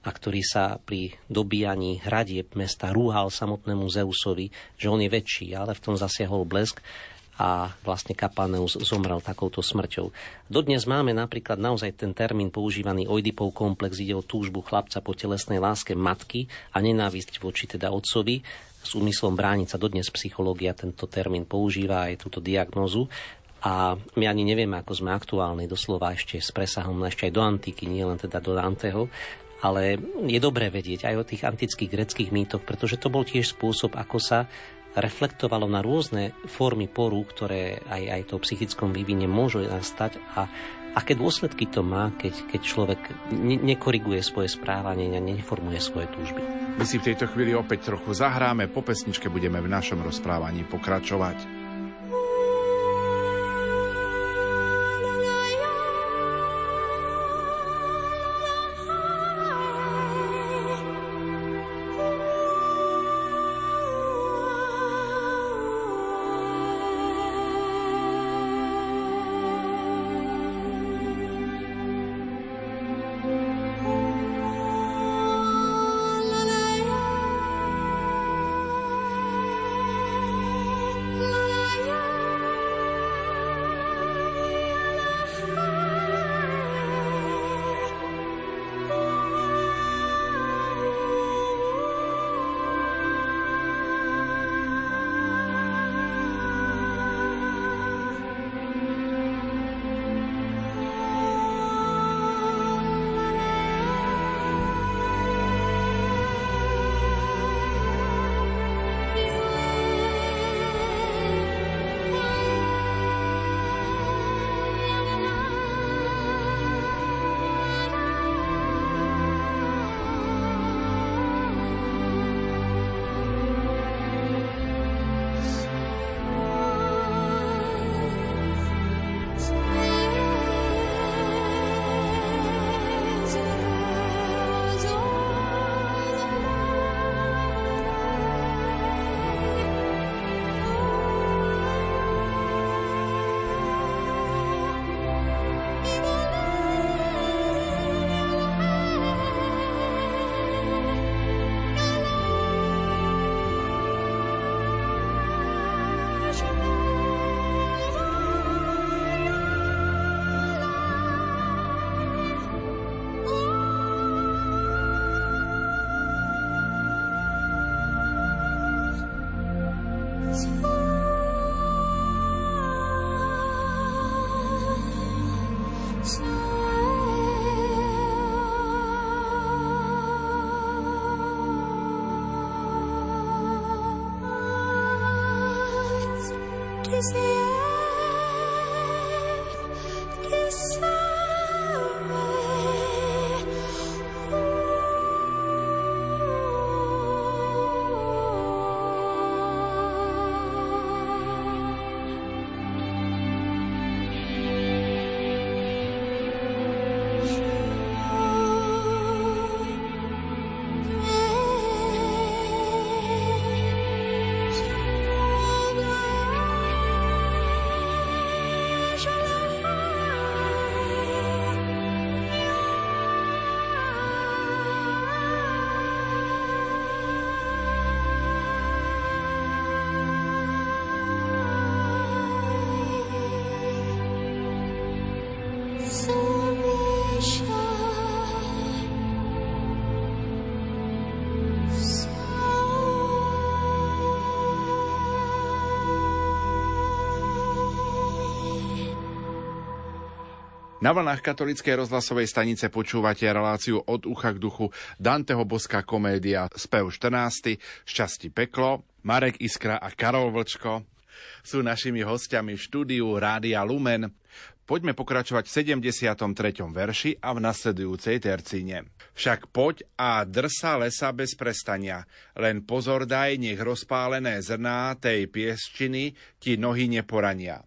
a ktorý sa pri dobíjaní hradieb mesta rúhal samotnému Zeusovi, že on je väčší, ale v tom zasiahol blesk a vlastne Kapaneus zomrel takouto smrťou. Dodnes máme napríklad naozaj ten termín používaný Oidipov komplex, ide o túžbu chlapca po telesnej láske matky a nenávisť voči teda otcovi s úmyslom brániť sa. Dodnes psychológia tento termín používa aj túto diagnózu. A my ani nevieme, ako sme aktuálni, doslova ešte s presahom ešte aj do antiky, nie len teda do Danteho, ale je dobré vedieť aj o tých antických greckých mýtoch, pretože to bol tiež spôsob, ako sa reflektovalo na rôzne formy porú, ktoré aj, aj to psychickom vývine môžu nastať a aké dôsledky to má, keď, keď človek ne, nekoriguje svoje správanie a neformuje svoje túžby. My si v tejto chvíli opäť trochu zahráme, po pesničke budeme v našom rozprávaní pokračovať. Na vlnách katolíckej rozhlasovej stanice počúvate reláciu od ucha k duchu Danteho Boska komédia Spev 14. Šťastí peklo. Marek Iskra a Karol Vlčko sú našimi hostiami v štúdiu Rádia Lumen. Poďme pokračovať v 73. verši a v nasledujúcej tercíne. Však poď a drsa lesa bez prestania, len pozor daj, nech rozpálené zrná tej piesčiny ti nohy neporania.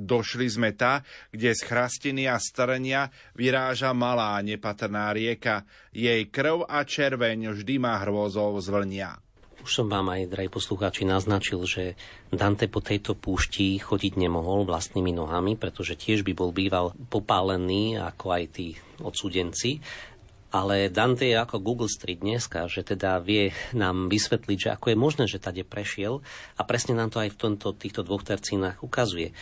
Došli sme ta, kde z chrastiny a strnia vyráža malá nepatrná rieka. Jej krv a červeň vždy má hrôzov zvlnia. Už som vám aj, drahí poslucháči, naznačil, že Dante po tejto púšti chodiť nemohol vlastnými nohami, pretože tiež by bol býval popálený, ako aj tí odsúdenci. Ale Dante je ako Google Street dneska, že teda vie nám vysvetliť, že ako je možné, že tade prešiel a presne nám to aj v tomto, týchto dvoch tercínach ukazuje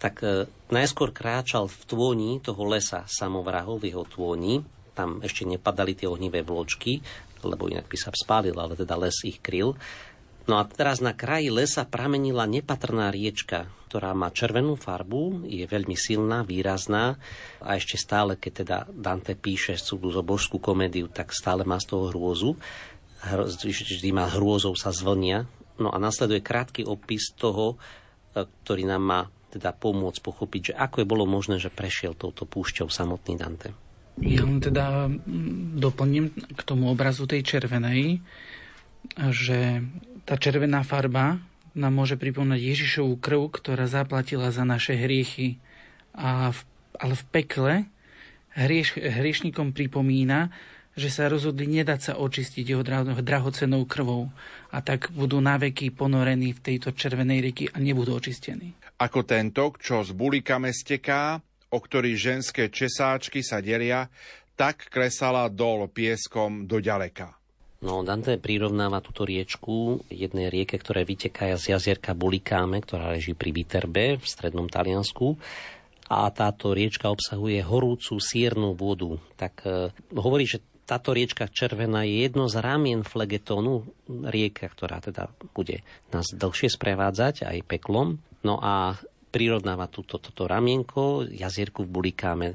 tak e, najskôr kráčal v tvoni toho lesa samovrahov, v jeho tvoni, tam ešte nepadali tie ohnivé vločky, lebo inak by sa spálil, ale teda les ich kryl. No a teraz na kraji lesa pramenila nepatrná riečka, ktorá má červenú farbu, je veľmi silná, výrazná a ešte stále, keď teda Dante píše zo božskú komédiu, tak stále má z toho hrôzu. Vždy má hrôzou sa zvlnia. No a nasleduje krátky opis toho, e, ktorý nám má teda pomôcť pochopiť, že ako je bolo možné, že prešiel touto púšťou samotný Dante. Ja len teda doplním k tomu obrazu tej červenej, že tá červená farba nám môže pripomínať Ježišovú krv, ktorá zaplatila za naše hriechy. A v, ale v pekle hrieš, hriešnikom pripomína, že sa rozhodli nedať sa očistiť jeho drahocenou krvou a tak budú naveky ponorení v tejto červenej rieky a nebudú očistení ako tento, čo z bulikame steká, o ktorý ženské česáčky sa delia, tak klesala dol pieskom do ďaleka. No, Dante prirovnáva túto riečku jednej rieke, ktoré vyteká z jazierka Bulikáme, ktorá leží pri Viterbe v strednom Taliansku. A táto riečka obsahuje horúcu sírnu vodu. Tak e, hovorí, že táto riečka červená je jedno z ramien flegetónu, rieka, ktorá teda bude nás dlhšie sprevádzať aj peklom. No a prirovnáva túto, toto ramienko, jazierku v Bulikáme.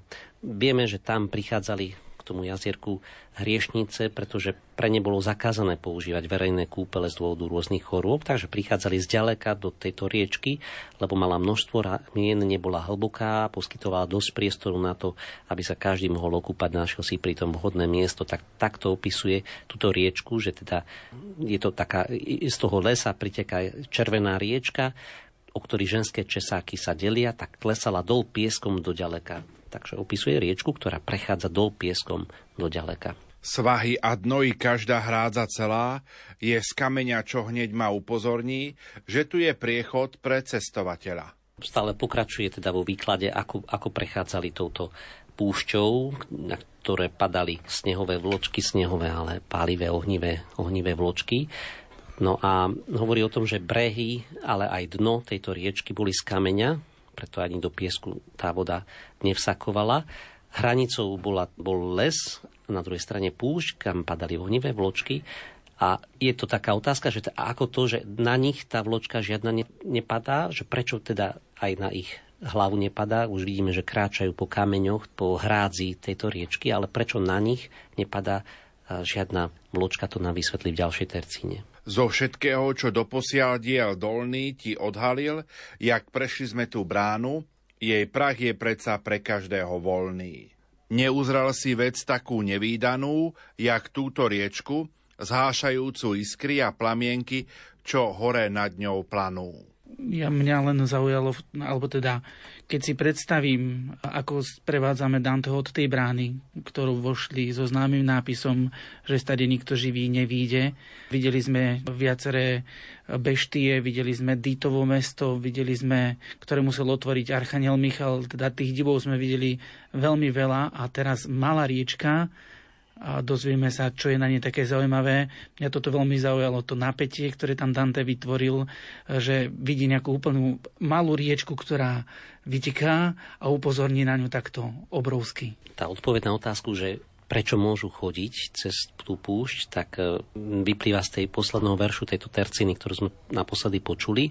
Vieme, že tam prichádzali k tomu jazierku hriešnice, pretože pre ne bolo zakázané používať verejné kúpele z dôvodu rôznych chorôb, takže prichádzali zďaleka do tejto riečky, lebo mala množstvo ramien, nebola hlboká, poskytovala dosť priestoru na to, aby sa každý mohol okúpať, našiel si pri tom vhodné miesto. Tak, takto opisuje túto riečku, že teda je to taká, z toho lesa priteká červená riečka, o ktorý ženské česáky sa delia, tak klesala dol pieskom do ďaleka. Takže opisuje riečku, ktorá prechádza dol pieskom do ďaleka. Svahy a dnoji každá hrádza celá, je z kameňa, čo hneď ma upozorní, že tu je priechod pre cestovateľa. Stále pokračuje teda vo výklade, ako, ako prechádzali touto púšťou, na ktoré padali snehové vločky, snehové, ale pálivé, ohnivé, ohnivé vločky. No a hovorí o tom, že brehy, ale aj dno tejto riečky boli z kameňa, preto ani do piesku tá voda nevsakovala. Hranicou bola, bol les, na druhej strane púšť, kam padali ohnivé vločky. A je to taká otázka, že ako to, že na nich tá vločka žiadna ne, nepadá, že prečo teda aj na ich hlavu nepadá. Už vidíme, že kráčajú po kameňoch, po hrádzi tejto riečky, ale prečo na nich nepadá žiadna vločka, to nám vysvetlí v ďalšej tercíne. Zo všetkého, čo doposiaľ diel dolný, ti odhalil, jak prešli sme tú bránu, jej prach je predsa pre každého voľný. Neuzrel si vec takú nevýdanú, jak túto riečku, zhášajúcu iskry a plamienky, čo hore nad ňou planú ja mňa len zaujalo, alebo teda, keď si predstavím, ako prevádzame Danteho od tej brány, ktorú vošli so známym nápisom, že stade nikto živý nevíde. Videli sme viaceré beštie, videli sme Dítovo mesto, videli sme, ktoré musel otvoriť Archaniel Michal, teda tých divov sme videli veľmi veľa a teraz malá riečka, a dozvieme sa, čo je na nej také zaujímavé. Mňa toto veľmi zaujalo, to napätie, ktoré tam Dante vytvoril, že vidí nejakú úplnú malú riečku, ktorá vyteká a upozorní na ňu takto obrovsky. Tá odpoveď na otázku, že prečo môžu chodiť cez tú púšť, tak e, vyplýva z tej posledného veršu tejto terciny, ktorú sme naposledy počuli.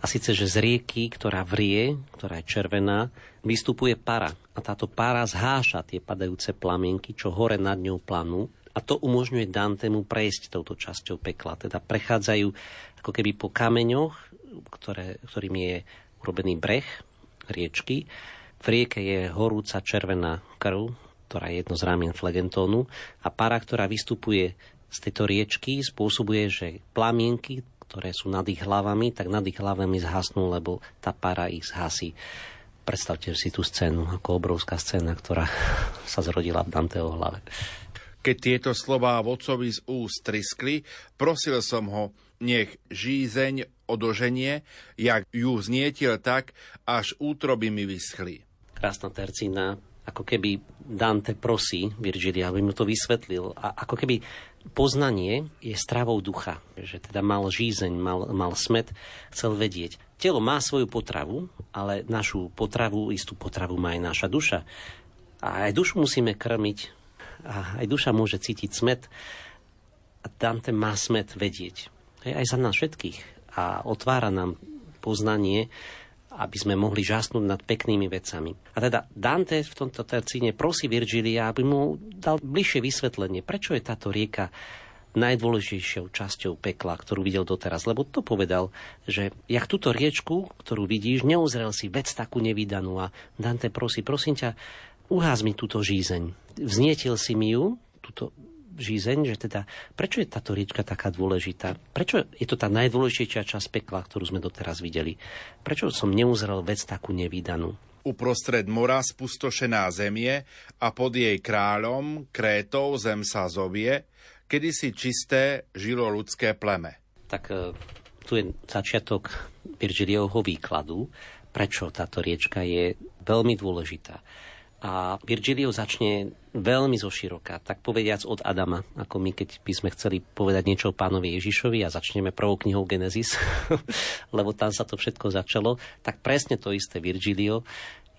A síce, že z rieky, ktorá vrie, ktorá je červená, vystupuje para. A táto para zháša tie padajúce plamienky, čo hore nad ňou planú. A to umožňuje Dantemu prejsť touto časťou pekla. Teda prechádzajú ako keby po kameňoch, ktoré, ktorým je urobený breh riečky. V rieke je horúca červená krv, ktorá je jedno z rámien flegentónu a para, ktorá vystupuje z tejto riečky, spôsobuje, že plamienky, ktoré sú nad ich hlavami, tak nad ich hlavami zhasnú, lebo tá para ich zhasí. Predstavte si tú scénu ako obrovská scéna, ktorá sa zrodila v Danteho hlave. Keď tieto slová vodcovi z úst triskli, prosil som ho, nech žízeň odoženie, jak ju znietil tak, až útroby mi vyschli. Krásna tercína, ako keby Dante prosí Virgilia, aby mu to vysvetlil. A ako keby poznanie je stravou ducha, že teda mal žízeň, mal, mal smet, chcel vedieť. Telo má svoju potravu, ale našu potravu, istú potravu má aj naša duša. A aj dušu musíme krmiť, a aj duša môže cítiť smet. A Dante má smet vedieť. Aj za nás všetkých. A otvára nám poznanie, aby sme mohli žasnúť nad peknými vecami. A teda Dante v tomto tercíne prosí Virgilia, aby mu dal bližšie vysvetlenie, prečo je táto rieka najdôležitejšou časťou pekla, ktorú videl doteraz. Lebo to povedal, že jak túto riečku, ktorú vidíš, neuzrel si vec takú nevydanú. A Dante prosí, prosím ťa, uház mi túto žízeň. Vznietil si mi ju, túto žízeň, že teda prečo je táto riečka taká dôležitá? Prečo je to tá najdôležitejšia časť pekla, ktorú sme doteraz videli? Prečo som neuzrel vec takú nevydanú? Uprostred mora spustošená zemie a pod jej kráľom, Krétou, zem sa zovie, kedysi čisté žilo ľudské pleme. Tak e, tu je začiatok Virgiliovho výkladu, prečo táto riečka je veľmi dôležitá. A Virgilio začne veľmi zoširoka, tak povediac od Adama, ako my, keď by sme chceli povedať niečo o pánovi Ježišovi a začneme prvou knihou Genesis, lebo tam sa to všetko začalo, tak presne to isté Virgilio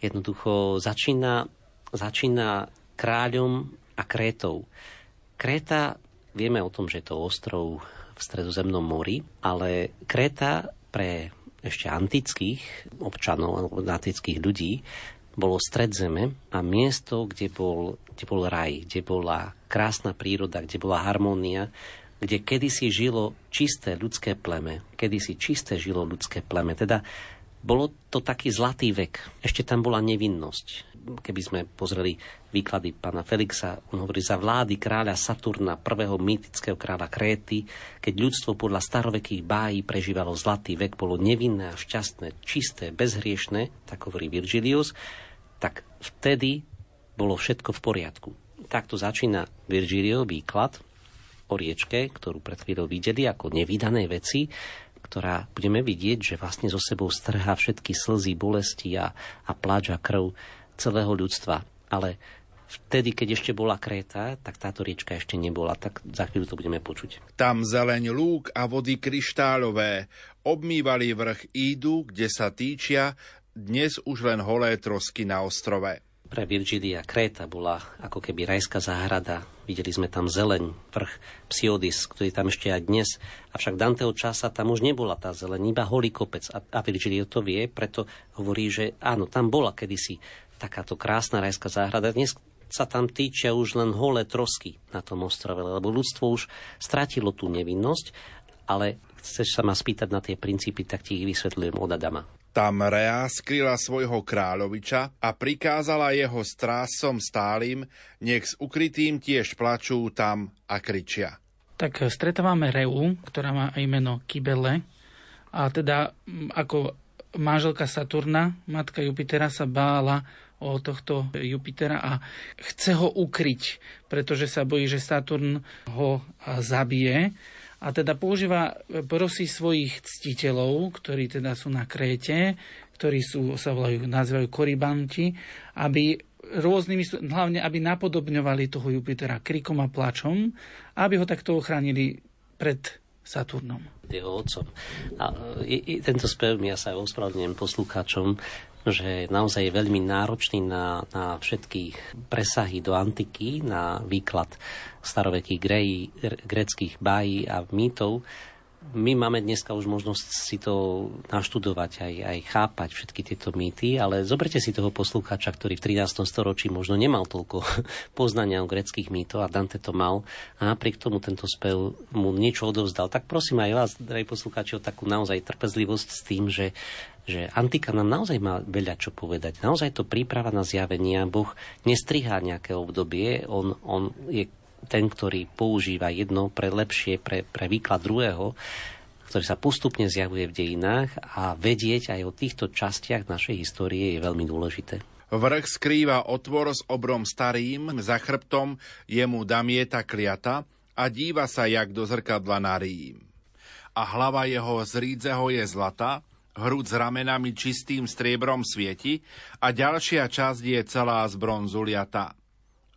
jednoducho začína, začína kráľom a Krétou. Kréta, vieme o tom, že je to ostrov v stredozemnom mori, ale Kréta pre ešte antických občanov alebo antických ľudí bolo stred zeme a miesto, kde bol, kde bol raj, kde bola krásna príroda, kde bola harmónia, kde kedysi žilo čisté ľudské pleme, kedysi čisté žilo ľudské pleme. Teda bolo to taký zlatý vek. Ešte tam bola nevinnosť. Keby sme pozreli výklady pána Felixa, on hovorí za vlády kráľa Saturna, prvého mýtického kráľa Kréty, keď ľudstvo podľa starovekých bájí prežívalo zlatý vek, bolo nevinné a šťastné, čisté, bezhriešné, tak hovorí Virgilius, tak vtedy bolo všetko v poriadku. Takto začína Virgilio výklad o riečke, ktorú pred chvíľou videli ako nevydané veci, ktorá budeme vidieť, že vlastne so sebou strhá všetky slzy, bolesti a, a pláč a krv celého ľudstva. Ale vtedy, keď ešte bola Kréta, tak táto riečka ešte nebola. Tak za chvíľu to budeme počuť. Tam zeleň lúk a vody kryštálové obmývali vrch Ídu, kde sa týčia, dnes už len holé trosky na ostrove. Pre Virgilia Kréta bola ako keby rajská záhrada. Videli sme tam zeleň, vrch Psiodis, ktorý tam ešte aj dnes. Avšak Danteho časa tam už nebola tá zeleň, iba holý kopec. A, a Virgilio to vie, preto hovorí, že áno, tam bola kedysi takáto krásna rajská záhrada. Dnes sa tam týčia už len holé trosky na tom ostrove, lebo ľudstvo už stratilo tú nevinnosť, ale chceš sa ma spýtať na tie princípy, tak ti ich vysvetľujem od Adama. Tam Rea skryla svojho kráľoviča a prikázala jeho strásom stálym, nech s ukrytým tiež plačú tam a kričia. Tak stretávame Reu, ktorá má aj meno Kybele. A teda ako manželka Saturna, matka Jupitera sa bála tohto Jupitera a chce ho ukryť, pretože sa bojí, že Saturn ho zabije a teda používa, prosí svojich ctiteľov, ktorí teda sú na Kréte, ktorí sú, sa volajú, nazývajú koribanti, aby rôznymi, hlavne aby napodobňovali toho Jupitera krikom a plačom, aby ho takto ochránili pred Saturnom. Jeho otcom. A i, i tento spev, ja sa ospravedlňujem poslucháčom, že naozaj je veľmi náročný na, na všetky presahy do antiky, na výklad starovekých grejí, greckých a mýtov. My máme dneska už možnosť si to naštudovať, aj, aj chápať všetky tieto mýty, ale zoberte si toho poslucháča, ktorý v 13. storočí možno nemal toľko poznania o greckých mýtoch a Dante to mal a napriek tomu tento spev mu niečo odovzdal. Tak prosím aj vás, drahí poslucháči, o takú naozaj trpezlivosť s tým, že že antika nám naozaj má veľa čo povedať. Naozaj to príprava na zjavenia. Boh nestrihá nejaké obdobie, on, on je ten, ktorý používa jedno pre lepšie, pre, pre výklad druhého, ktorý sa postupne zjavuje v dejinách a vedieť aj o týchto častiach našej histórie je veľmi dôležité. Vrch skrýva otvor s obrom starým, za chrbtom jemu damieta kliata a díva sa jak do zrkadla na Rím. A hlava jeho z rídzeho je zlata, hrud s ramenami čistým striebrom svieti a ďalšia časť je celá z bronzu liata.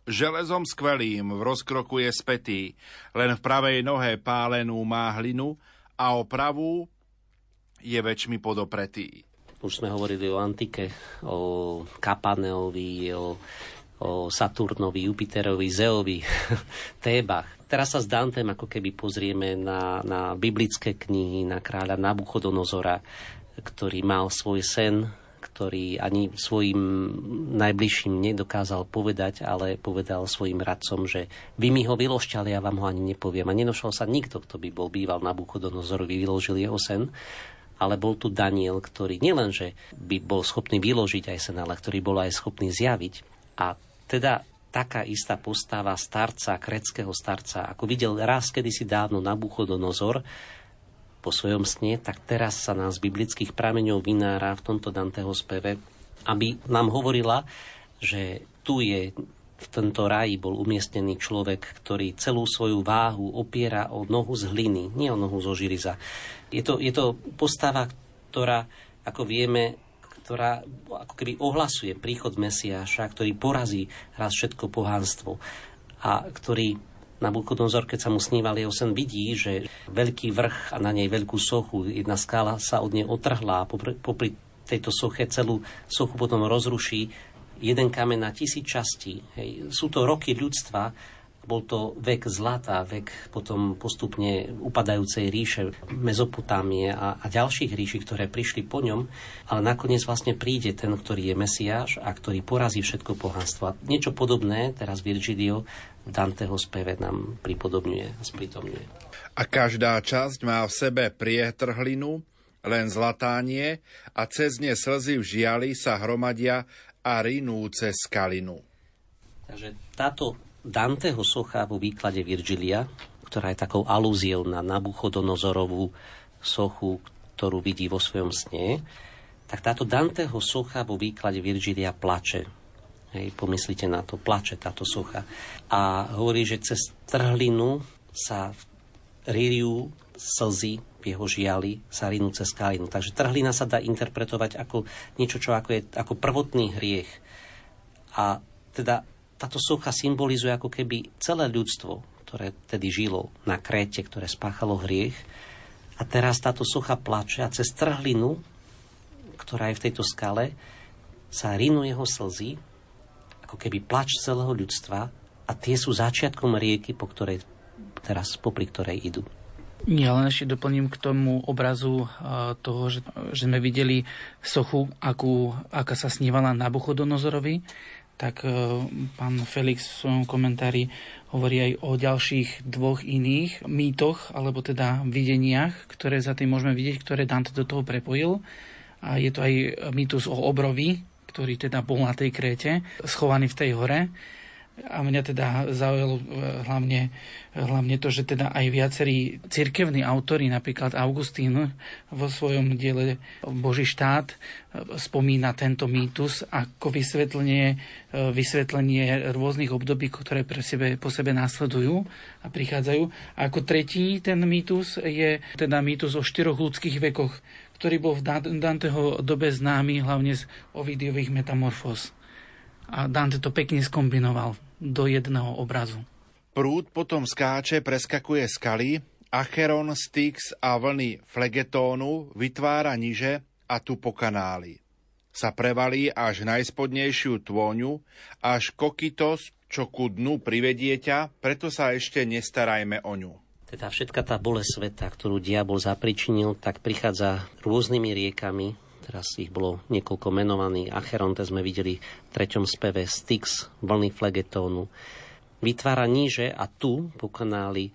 Železom skvelým v rozkroku je spätý, len v pravej nohe pálenú má hlinu a o pravú je väčšmi podopretý. Už sme hovorili o antike, o Kapaneovi, o, o Saturnovi, Jupiterovi, Zeovi, Tébach. Teraz sa s Dantem ako keby pozrieme na, na biblické knihy, na kráľa Nabuchodonozora, ktorý mal svoj sen ktorý ani svojim najbližším nedokázal povedať, ale povedal svojim radcom, že vy mi ho vyložte, ale ja vám ho ani nepoviem. A nenošol sa nikto, kto by bol býval na Buchodonozorovi, vyložil jeho sen, ale bol tu Daniel, ktorý nielenže by bol schopný vyložiť aj sen, ale ktorý bol aj schopný zjaviť. A teda taká istá postava starca, kreckého starca, ako videl raz kedysi dávno na Buchodonozor, po svojom sne, tak teraz sa nás biblických prameňov vynára v tomto Danteho speve, aby nám hovorila, že tu je v tento ráji bol umiestnený človek, ktorý celú svoju váhu opiera o nohu z hliny, nie o nohu zo žiriza. Je to, je to postava, ktorá, ako vieme, ktorá ako keby ohlasuje príchod Mesiáša, ktorý porazí raz všetko pohánstvo a ktorý Nabuchodonozor, keď sa mu sníval jeho sen, vidí, že veľký vrch a na nej veľkú sochu, jedna skála sa od nej otrhla a popri, popri tejto soche celú sochu potom rozruší jeden kamen na tisíc častí. Hej. Sú to roky ľudstva, bol to vek zlata, vek potom postupne upadajúcej ríše Mezopotámie a, a ďalších ríši, ktoré prišli po ňom, ale nakoniec vlastne príde ten, ktorý je Mesiáš a ktorý porazí všetko pohanstvo. Niečo podobné teraz Virgilio v Danteho speve nám pripodobňuje a spritomňuje. A každá časť má v sebe prietrhlinu, len zlatánie a cez ne slzy v žiali sa hromadia a rinú cez skalinu. Takže táto Danteho socha vo výklade Virgilia, ktorá je takou alúziou na Nabuchodonozorovú sochu, ktorú vidí vo svojom sne, tak táto Danteho socha vo výklade Virgilia plače. Hej, pomyslite na to, plače táto socha. A hovorí, že cez trhlinu sa ríriu slzy jeho žiali sa rinú cez skalinu. Takže trhlina sa dá interpretovať ako niečo, čo ako je ako prvotný hriech. A teda táto socha symbolizuje ako keby celé ľudstvo, ktoré tedy žilo na Kréte, ktoré spáchalo hriech. A teraz táto socha plače a cez trhlinu, ktorá je v tejto skale, sa rinú jeho slzy, ako keby plač celého ľudstva a tie sú začiatkom rieky, po ktorej, teraz popri ktorej idú. Ja len ešte doplním k tomu obrazu toho, že, že sme videli sochu, akú, aká sa snívala na Buchodonozorovi tak e, pán Felix v svojom komentári hovorí aj o ďalších dvoch iných mýtoch, alebo teda videniach, ktoré za tým môžeme vidieť, ktoré Dante do toho prepojil. A je to aj mýtus o obrovi, ktorý teda bol na tej kréte, schovaný v tej hore. A mňa teda zaujalo e, hlavne, hlavne to, že teda aj viacerí cirkevní autory, napríklad Augustín vo svojom diele Boží štát e, spomína tento mýtus ako vysvetlenie, e, vysvetlenie rôznych období, ktoré pre sebe, po sebe následujú a prichádzajú. A ako tretí ten mýtus je teda mýtus o štyroch ľudských vekoch, ktorý bol v Danteho dobe známy hlavne z Ovidiových metamorfóz. A Dante to pekne skombinoval do jedného obrazu. Prúd potom skáče, preskakuje skaly, Acheron, Styx a vlny flegetónu vytvára niže a tu po kanáli. Sa prevalí až najspodnejšiu tvoňu, až kokytos, čo ku dnu privedie ťa, preto sa ešte nestarajme o ňu. Teda všetka tá bolesť sveta, ktorú diabol zapričinil, tak prichádza rôznymi riekami. Teraz ich bolo niekoľko menovaných. Acheronte sme videli v treťom speve Styx, vlny flegetónu. Vytvára níže a tu po kanáli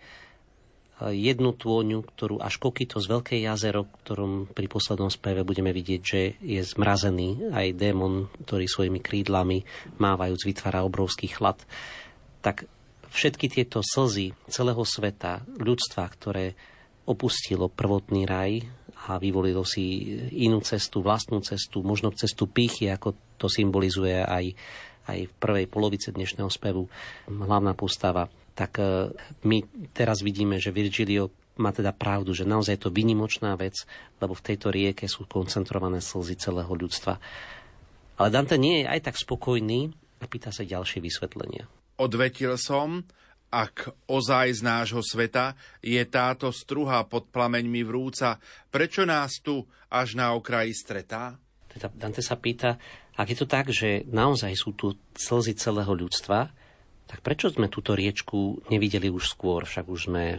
jednu tôňu, ktorú až Kokito z Veľké jazero, ktorom pri poslednom speve budeme vidieť, že je zmrazený aj démon, ktorý svojimi krídlami mávajúc vytvára obrovský chlad. Tak všetky tieto slzy celého sveta, ľudstva, ktoré opustilo prvotný raj a vyvolilo si inú cestu, vlastnú cestu, možno cestu pýchy, ako to symbolizuje aj, aj v prvej polovice dnešného spevu hlavná postava tak e, my teraz vidíme, že Virgilio má teda pravdu, že naozaj je to vynimočná vec, lebo v tejto rieke sú koncentrované slzy celého ľudstva. Ale Dante nie je aj tak spokojný a pýta sa ďalšie vysvetlenia. Odvetil som, ak ozaj z nášho sveta je táto struha pod plameňmi vrúca, prečo nás tu až na okraji stretá? Teda Dante sa pýta, ak je to tak, že naozaj sú tu slzy celého ľudstva, tak prečo sme túto riečku nevideli už skôr? Však už sme,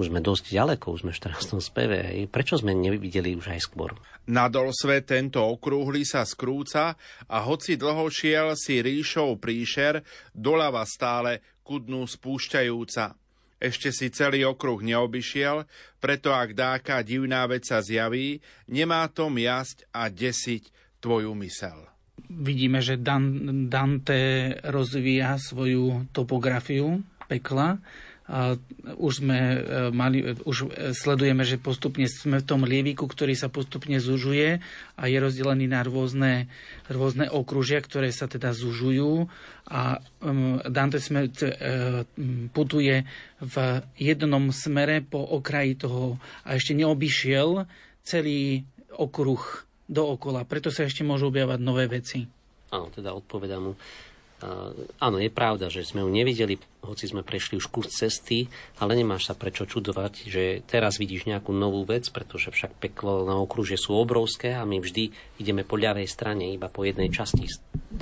už sme dosť ďaleko, už sme v 14. speve. Prečo sme nevideli už aj skôr? Nadol svet tento okrúhly sa skrúca a hoci dlho šiel si ríšou príšer, doľava stále ku dnu spúšťajúca. Ešte si celý okruh neobyšiel, preto ak dáka divná vec sa zjaví, nemá to miasť a desiť tvoju mysel vidíme, že Dan, Dante rozvíja svoju topografiu pekla. Už sme e, mali, už sledujeme, že postupne sme v tom lieviku, ktorý sa postupne zužuje a je rozdelený na rôzne, rôzne okružia, ktoré sa teda zužujú a Dante sme, e, putuje v jednom smere po okraji toho a ešte neobyšiel celý okruh dookola. Preto sa ešte môžu objavať nové veci. Áno, teda odpovedám mu. Áno, je pravda, že sme ju nevideli, hoci sme prešli už kus cesty, ale nemáš sa prečo čudovať, že teraz vidíš nejakú novú vec, pretože však peklo na okruže sú obrovské a my vždy ideme po ľavej strane, iba po jednej časti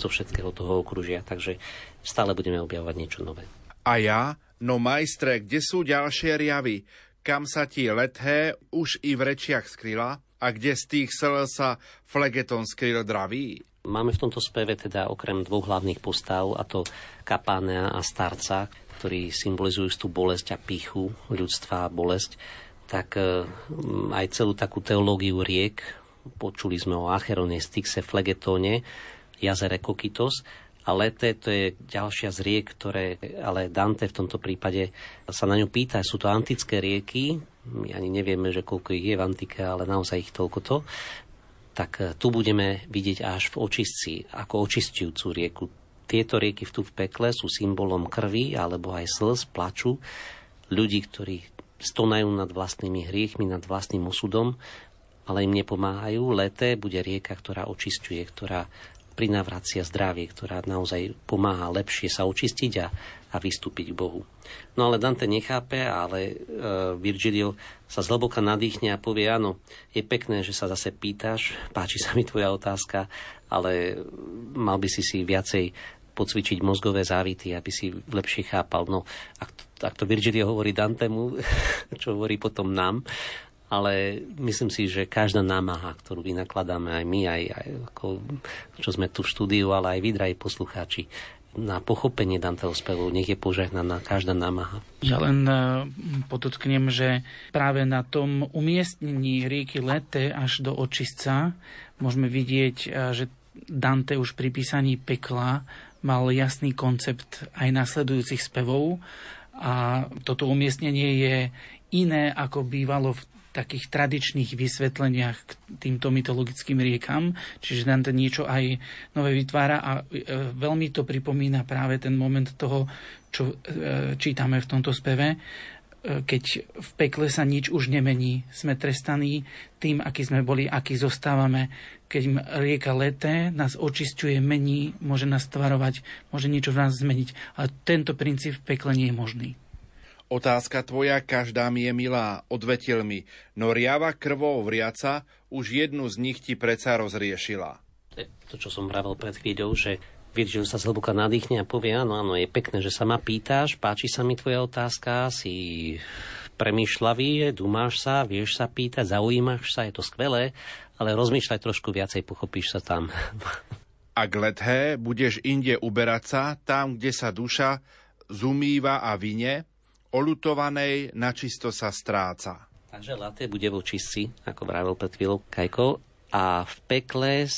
zo všetkého toho okružia, takže stále budeme objavovať niečo nové. A ja? No majstre, kde sú ďalšie riavy? Kam sa ti lethé už i v rečiach skryla? A kde z tých sel sa flegeton skryl draví? Máme v tomto speve teda okrem dvoch hlavných postav, a to Kapánea a Starca, ktorí symbolizujú tú bolesť a píchu ľudstva a bolesť, tak e, aj celú takú teológiu riek, počuli sme o Acherone, Styxe, Flegetóne, jazere Kokitos, a Lete to je ďalšia z riek, ktoré, ale Dante v tomto prípade sa na ňu pýta, sú to antické rieky, my ani nevieme, že koľko ich je v antike, ale naozaj ich toľko to tak e, tu budeme vidieť až v očistci, ako očistujúcu rieku. Tieto rieky tu v pekle sú symbolom krvi alebo aj slz, plaču ľudí, ktorí stonajú nad vlastnými hriechmi, nad vlastným osudom, ale im nepomáhajú. Leté bude rieka, ktorá očistuje, ktorá prinavracia zdravie, ktorá naozaj pomáha lepšie sa očistiť a a vystúpiť k Bohu. No ale Dante nechápe, ale e, Virgilio sa zhlboka nadýchne a povie, áno, je pekné, že sa zase pýtaš, páči sa mi tvoja otázka, ale mal by si si viacej pocvičiť mozgové závity, aby si lepšie chápal. No, ak to, ak to Virgilio hovorí Dantemu, čo hovorí potom nám, ale myslím si, že každá námaha, ktorú vynakladáme aj my, aj, aj ako, čo sme tu v štúdiu, ale aj vy, drahí poslucháči, na pochopenie Danteho spevu. Nech je požehnaná každá námaha. Ja len e, podotknem, že práve na tom umiestnení rieky Lete až do očistca môžeme vidieť, e, že Dante už pri písaní pekla mal jasný koncept aj nasledujúcich spevov a toto umiestnenie je iné, ako bývalo v takých tradičných vysvetleniach k týmto mytologickým riekam, čiže Dante niečo aj nové vytvára a e, veľmi to pripomína práve ten moment toho, čo e, čítame v tomto speve, e, keď v pekle sa nič už nemení. Sme trestaní tým, aký sme boli, aký zostávame. Keď rieka leté nás očisťuje, mení, môže nás tvarovať, môže niečo v nás zmeniť. Ale tento princíp v pekle nie je možný. Otázka tvoja každá mi je milá, odvetil mi, no riava krvou vriaca už jednu z nich ti preca rozriešila. To, čo som vravel pred chvíľou, že Virgil sa zhlboka nadýchne a povie, áno, áno, je pekné, že sa ma pýtaš, páči sa mi tvoja otázka, si premýšľavý dumáš sa, vieš sa pýtať, zaujímaš sa, je to skvelé, ale rozmýšľaj trošku viacej, pochopíš sa tam. Ak lethe, budeš inde uberať sa, tam, kde sa duša zumýva a vine, olutovanej načisto sa stráca. Takže laté bude vo čistci, ako vravel pred chvíľou Kajko, a v pekle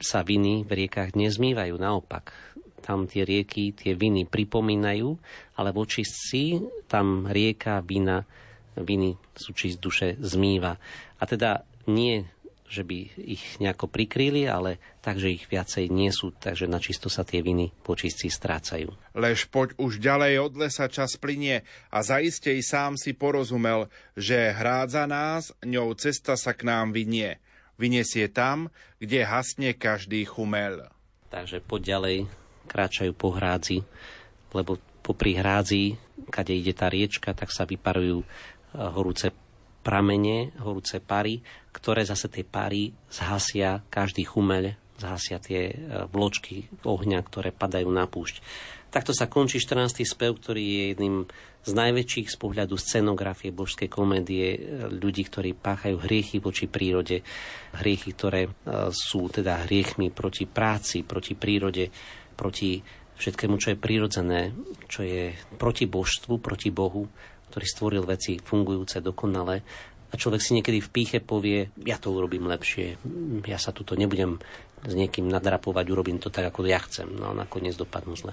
sa viny v riekach nezmývajú, naopak. Tam tie rieky, tie viny pripomínajú, ale vo čistci tam rieka, vina, viny sú čist duše zmýva. A teda nie že by ich nejako prikryli, ale takže ich viacej nie sú, takže načisto sa tie viny počistci strácajú. Lež poď už ďalej od lesa čas plinie a zaiste i sám si porozumel, že hrádza nás, ňou cesta sa k nám vynie. Vyniesie tam, kde hasne každý chumel. Takže poď ďalej, kráčajú po hrádzi, lebo popri hrádzi, kade ide tá riečka, tak sa vyparujú eh, horúce pramene, horúce pary, ktoré zase tie pary zhasia každý chumeľ, zhasia tie e, vločky ohňa, ktoré padajú na púšť. Takto sa končí 14. spev, ktorý je jedným z najväčších z pohľadu scenografie božskej komédie e, ľudí, ktorí páchajú hriechy voči prírode, hriechy, ktoré e, sú teda hriechmi proti práci, proti prírode, proti všetkému, čo je prirodzené, čo je proti božstvu, proti Bohu ktorý stvoril veci fungujúce, dokonale a človek si niekedy v píche povie, ja to urobím lepšie, ja sa tuto nebudem s niekým nadrapovať, urobím to tak, ako ja chcem. No a nakoniec dopadnú zle.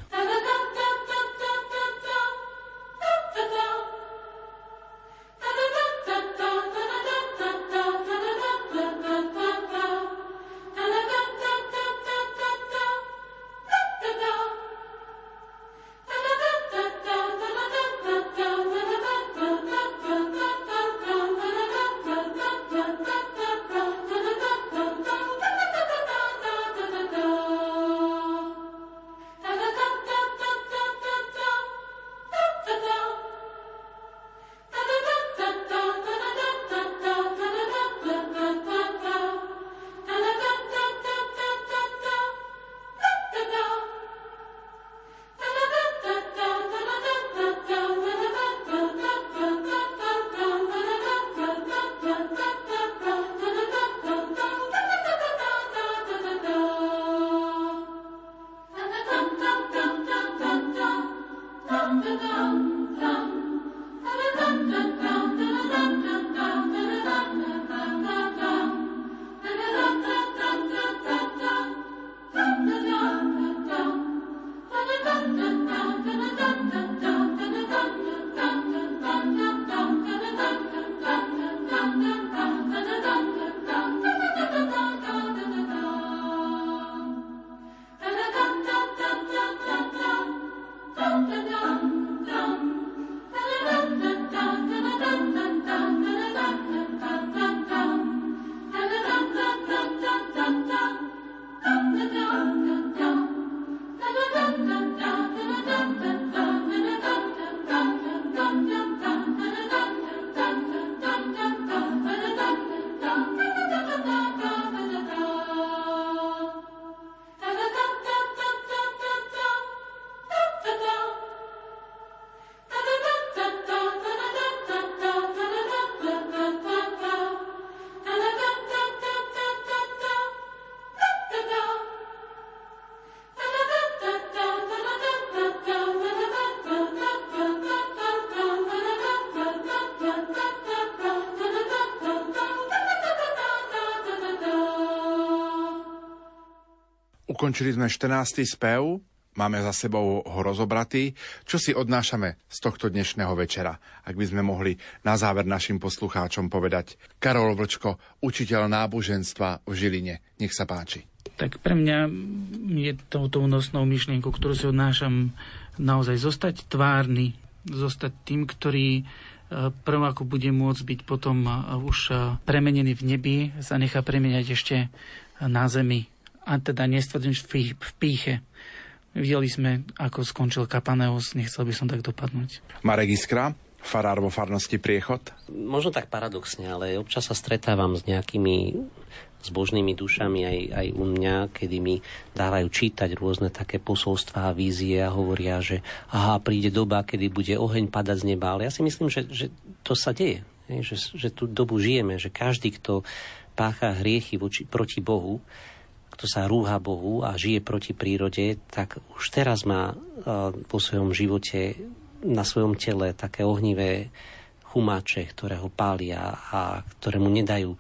Ukončili sme 14. spev, máme za sebou ho rozobratý. Čo si odnášame z tohto dnešného večera? Ak by sme mohli na záver našim poslucháčom povedať. Karol Vlčko, učiteľ náboženstva v Žiline. Nech sa páči. Tak pre mňa je touto nosnou myšlienkou, ktorú si odnášam, naozaj zostať tvárny, zostať tým, ktorý e, prv ako bude môcť byť potom e, už e, premenený v nebi, sa nechá premeniať ešte na zemi a teda nestvrdím v píche. Videli sme, ako skončil Kapaneus, nechcel by som tak dopadnúť. Marek Iskra, farár vo farnosti Priechod? Možno tak paradoxne, ale občas sa stretávam s nejakými zbožnými dušami aj, aj u mňa, kedy mi dávajú čítať rôzne také posolstvá a vízie a hovoria, že aha, príde doba, kedy bude oheň padať z neba. Ale ja si myslím, že, že to sa deje. Že, že tú dobu žijeme, že každý, kto pácha hriechy voči, proti Bohu, kto sa rúha Bohu a žije proti prírode, tak už teraz má vo svojom živote, na svojom tele také ohnivé chumáče, ktoré ho pália a ktoré mu nedajú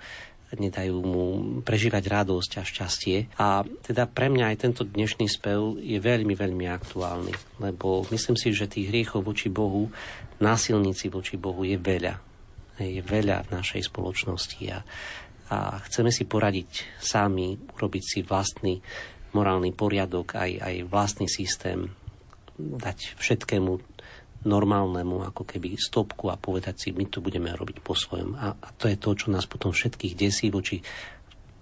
nedajú mu prežívať radosť a šťastie. A teda pre mňa aj tento dnešný spev je veľmi, veľmi aktuálny, lebo myslím si, že tých hriechov voči Bohu, násilníci voči Bohu je veľa. Je veľa v našej spoločnosti a, a chceme si poradiť sami, urobiť si vlastný morálny poriadok, aj, aj vlastný systém, dať všetkému normálnemu ako keby stopku a povedať si, my to budeme robiť po svojom. A, a to je to, čo nás potom všetkých desí voči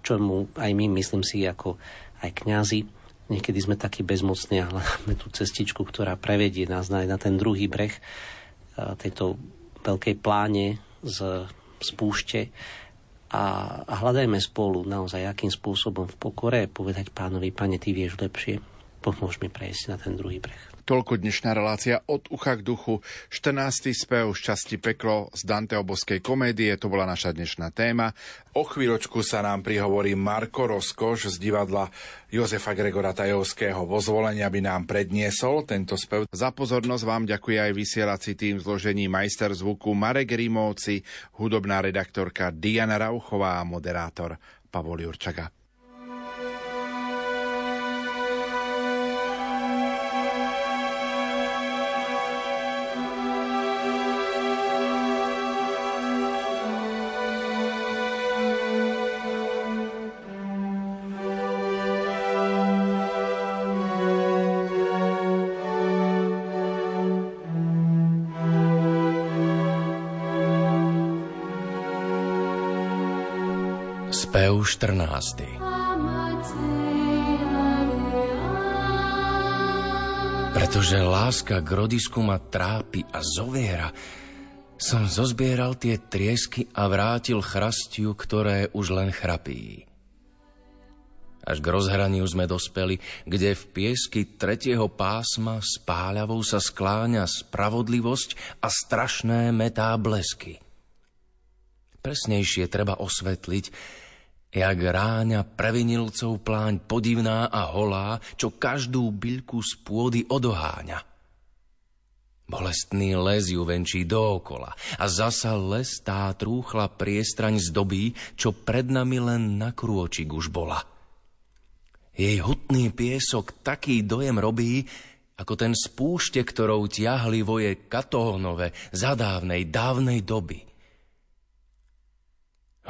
čomu aj my, myslím si, ako aj kňazi. Niekedy sme takí bezmocní a hľadáme tú cestičku, ktorá prevedie nás na, na ten druhý breh tejto veľkej pláne z, z púšte a, a hľadajme spolu naozaj, akým spôsobom v pokore povedať pánovi, pane, ty vieš lepšie, pomôž mi prejsť na ten druhý breh. Toľko dnešná relácia od ucha k duchu. 14. spev Šťastí peklo z Danteho boskej komédie, to bola naša dnešná téma. O chvíľočku sa nám prihovorí Marko Roskoš z divadla Jozefa Gregora Tajovského vo zvolení, aby nám predniesol tento spev. Za pozornosť vám ďakuje aj vysielací tým zložení majster zvuku Marek Rimovci, hudobná redaktorka Diana Rauchová a moderátor Pavol Jurčaga. Spev 14. Pretože láska k rodisku ma trápi a zoviera, som zozbieral tie triesky a vrátil chrastiu, ktoré už len chrapí. Až k rozhraniu sme dospeli, kde v piesky tretieho pásma s páľavou sa skláňa spravodlivosť a strašné metá blesky. Presnejšie treba osvetliť, jak ráňa previnilcov pláň podivná a holá, čo každú byľku z pôdy odoháňa. Bolestný les ju venčí dookola a zasa les tá trúchla priestraň zdobí, čo pred nami len na krôčik už bola. Jej hutný piesok taký dojem robí, ako ten spúšte, ktorou tiahli voje katónové za dávnej, dávnej doby.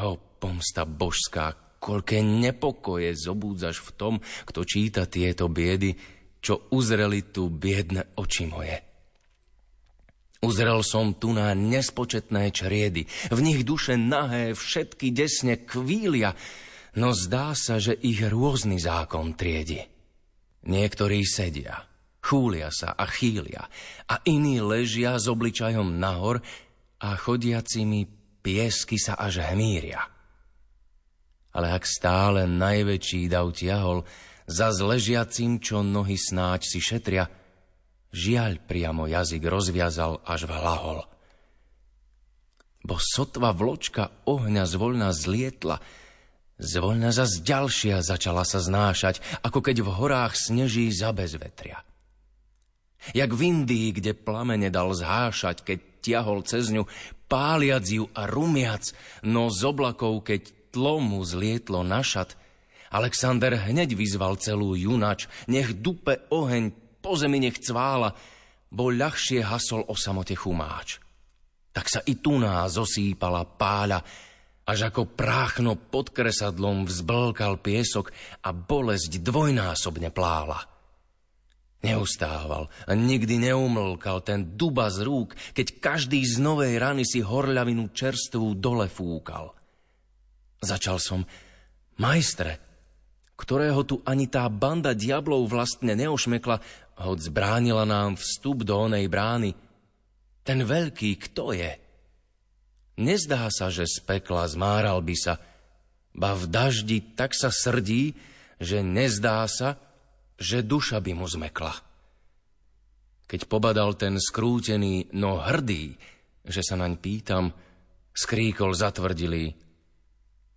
Ho pomsta božská, koľké nepokoje zobúdzaš v tom, kto číta tieto biedy, čo uzreli tu biedne oči moje. Uzrel som tu na nespočetné čriedy, v nich duše nahé všetky desne kvília, no zdá sa, že ich rôzny zákon triedi. Niektorí sedia, chúlia sa a chýlia, a iní ležia s obličajom nahor a chodiacimi piesky sa až hmíria ale ak stále najväčší dav tiahol, za zležiacim, čo nohy snáď si šetria, žiaľ priamo jazyk rozviazal až v hlahol. Bo sotva vločka ohňa zvoľna zlietla, zvoľna zas ďalšia začala sa znášať, ako keď v horách sneží za bezvetria. Jak v Indii, kde plamene dal zhášať, keď tiahol cez ňu, páliac ju a rumiac, no z oblakov, keď tlo mu zlietlo na šat, Alexander hneď vyzval celú junač, nech dupe oheň, po zemi nech cvála, bo ľahšie hasol o samote chumáč. Tak sa i tuná zosýpala páľa, až ako práchno pod kresadlom vzblkal piesok a bolesť dvojnásobne plála. Neustával a nikdy neumlkal ten duba z rúk, keď každý z novej rany si horľavinu čerstvú dole fúkal – Začal som, majstre, ktorého tu ani tá banda diablov vlastne neošmekla, hoď zbránila nám vstup do onej brány. Ten veľký kto je? Nezdá sa, že z pekla zmáral by sa, ba v daždi tak sa srdí, že nezdá sa, že duša by mu zmekla. Keď pobadal ten skrútený, no hrdý, že sa naň pýtam, skríkol zatvrdilý.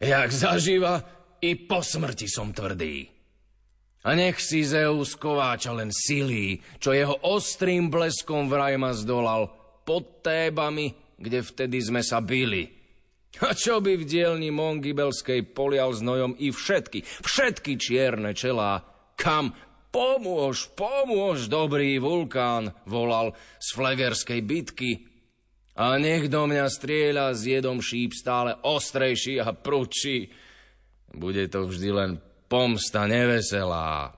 Jak zaživa, i po smrti som tvrdý. A nech si Zeus kováča len silí, čo jeho ostrým bleskom vraj ma zdolal pod Tébami, kde vtedy sme sa byli. A čo by v dielni Mongibelskej polial znojom i všetky, všetky čierne čelá, kam pomôž, pomôž, dobrý vulkán, volal z flegerskej bitky. A nech do mňa strieľa s jedom šíp stále ostrejší a prúčší. Bude to vždy len pomsta neveselá.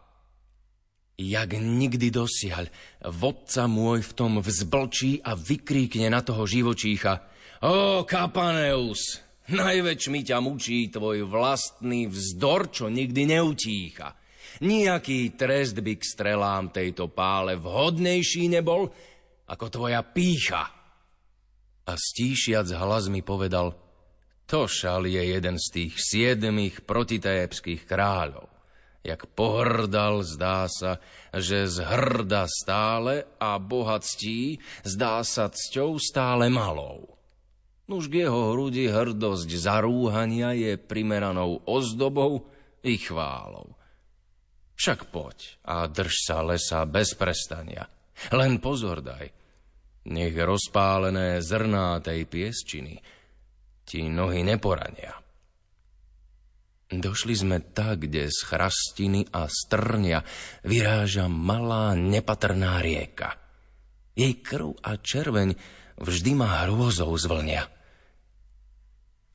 Jak nikdy dosiaľ, vodca môj v tom vzblčí a vykríkne na toho živočícha. O, Kapaneus, najväčšmi ťa mučí tvoj vlastný vzdor, čo nikdy neutícha. Nijaký trest by k strelám tejto pále vhodnejší nebol, ako tvoja pícha. A stíšiac hlas mi povedal – to šal je jeden z tých siedmých protitébských kráľov. Jak pohrdal, zdá sa, že zhrda stále a bohatstí zdá sa cťou stále malou. Nuž k jeho hrudi hrdosť zarúhania je primeranou ozdobou i chválou. Však poď a drž sa lesa bez prestania. Len pozor daj, nech rozpálené zrná tej piesčiny – ti nohy neporania. Došli sme tak, kde z chrastiny a strnia vyráža malá nepatrná rieka. Jej krv a červeň vždy ma hrôzou zvlnia.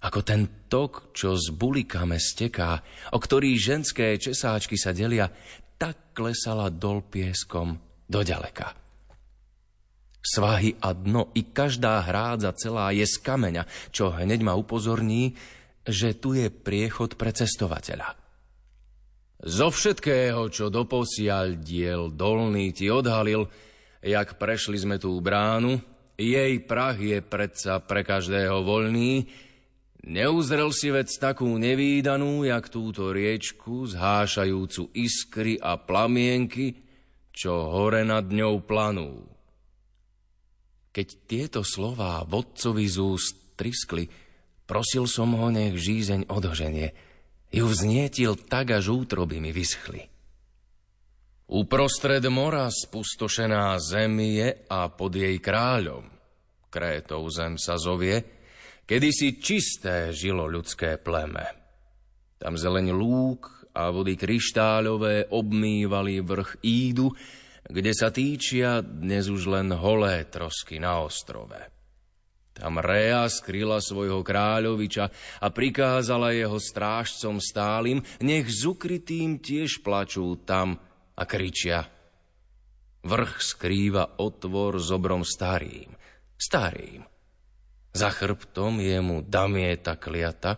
Ako ten tok, čo z bulikame steká, o ktorý ženské česáčky sa delia, tak klesala dol pieskom do ďaleka. Svahy a dno i každá hrádza celá je z kameňa, čo hneď ma upozorní, že tu je priechod pre cestovateľa. Zo všetkého, čo doposiaľ diel dolný ti odhalil, jak prešli sme tú bránu, jej prach je predsa pre každého voľný, neuzrel si vec takú nevýdanú, jak túto riečku, zhášajúcu iskry a plamienky, čo hore nad ňou planú. Keď tieto slová vodcovi z úst triskli, prosil som ho, nech žízeň odoženie. Ju vznietil tak, až útroby mi vyschli. Uprostred mora spustošená zem je a pod jej kráľom, Krétou zem sa zovie, kedysi čisté žilo ľudské pleme. Tam zeleň lúk a vody kryštáľové obmývali vrch Ídu, kde sa týčia dnes už len holé trosky na ostrove. Tam Rea skryla svojho kráľoviča a prikázala jeho strážcom stálym, nech z ukrytým tiež plačú tam a kričia. Vrch skrýva otvor s obrom starým, starým. Za chrbtom je mu damieta kliata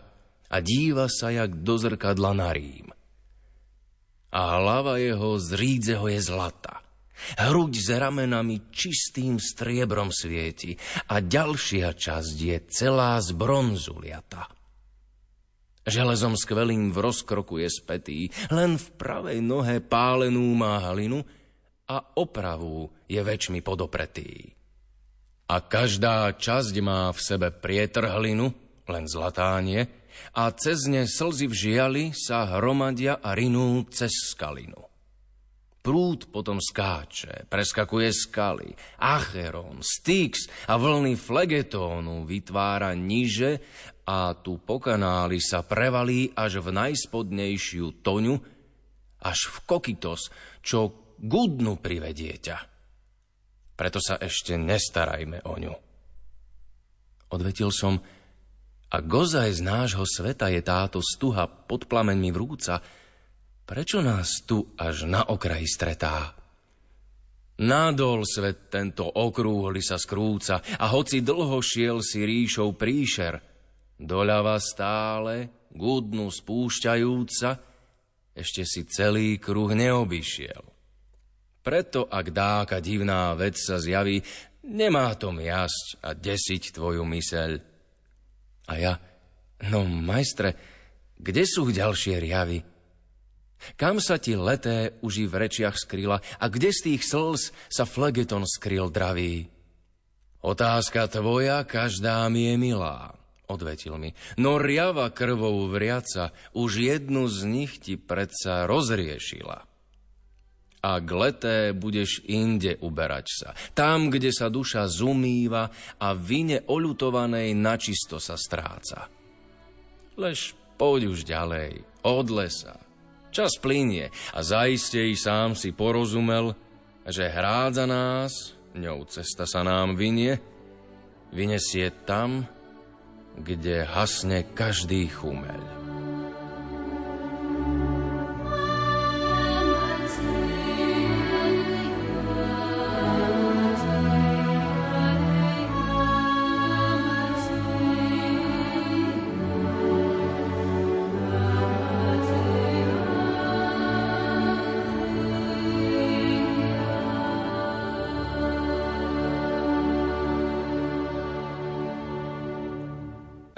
a díva sa jak do zrkadla na Rím. A hlava jeho z rídzeho je zlata. Hruď s ramenami čistým striebrom svieti a ďalšia časť je celá z bronzu liata. Železom skvelým v rozkroku je spätý, len v pravej nohe pálenú má halinu a opravu je väčšmi podopretý. A každá časť má v sebe prietrhlinu, len zlatánie, a cez ne slzy v žiali sa hromadia a rinú cez skalinu. Prúd potom skáče, preskakuje skaly. Acheron, Styx a vlny flegetónu vytvára niže a tu po kanáli sa prevalí až v najspodnejšiu toňu, až v kokytos, čo gudnu privedie ťa. Preto sa ešte nestarajme o ňu. Odvetil som, a gozaj z nášho sveta je táto stuha pod plameňmi vrúca, Prečo nás tu až na okraji stretá? Nádol svet tento okrúhli sa skrúca a hoci dlho šiel si ríšou príšer, doľava stále, gudnu spúšťajúca, ešte si celý kruh neobyšiel. Preto, ak dáka divná vec sa zjaví, Nemá to miasť a desiť tvoju myseľ. A ja, no majstre, kde sú ďalšie riavy? Kam sa ti leté uži v rečiach skryla a kde z tých slz sa flegeton skryl dravý? Otázka tvoja každá mi je milá, odvetil mi. No riava krvou vriaca už jednu z nich ti predsa rozriešila a k leté budeš inde uberať sa. Tam, kde sa duša zumýva a vine oľutovanej načisto sa stráca. Lež poď už ďalej, od lesa. Čas plinie a zaiste i sám si porozumel, že hrádza nás, ňou cesta sa nám vinie, vynesie tam, kde hasne každý chumeľ.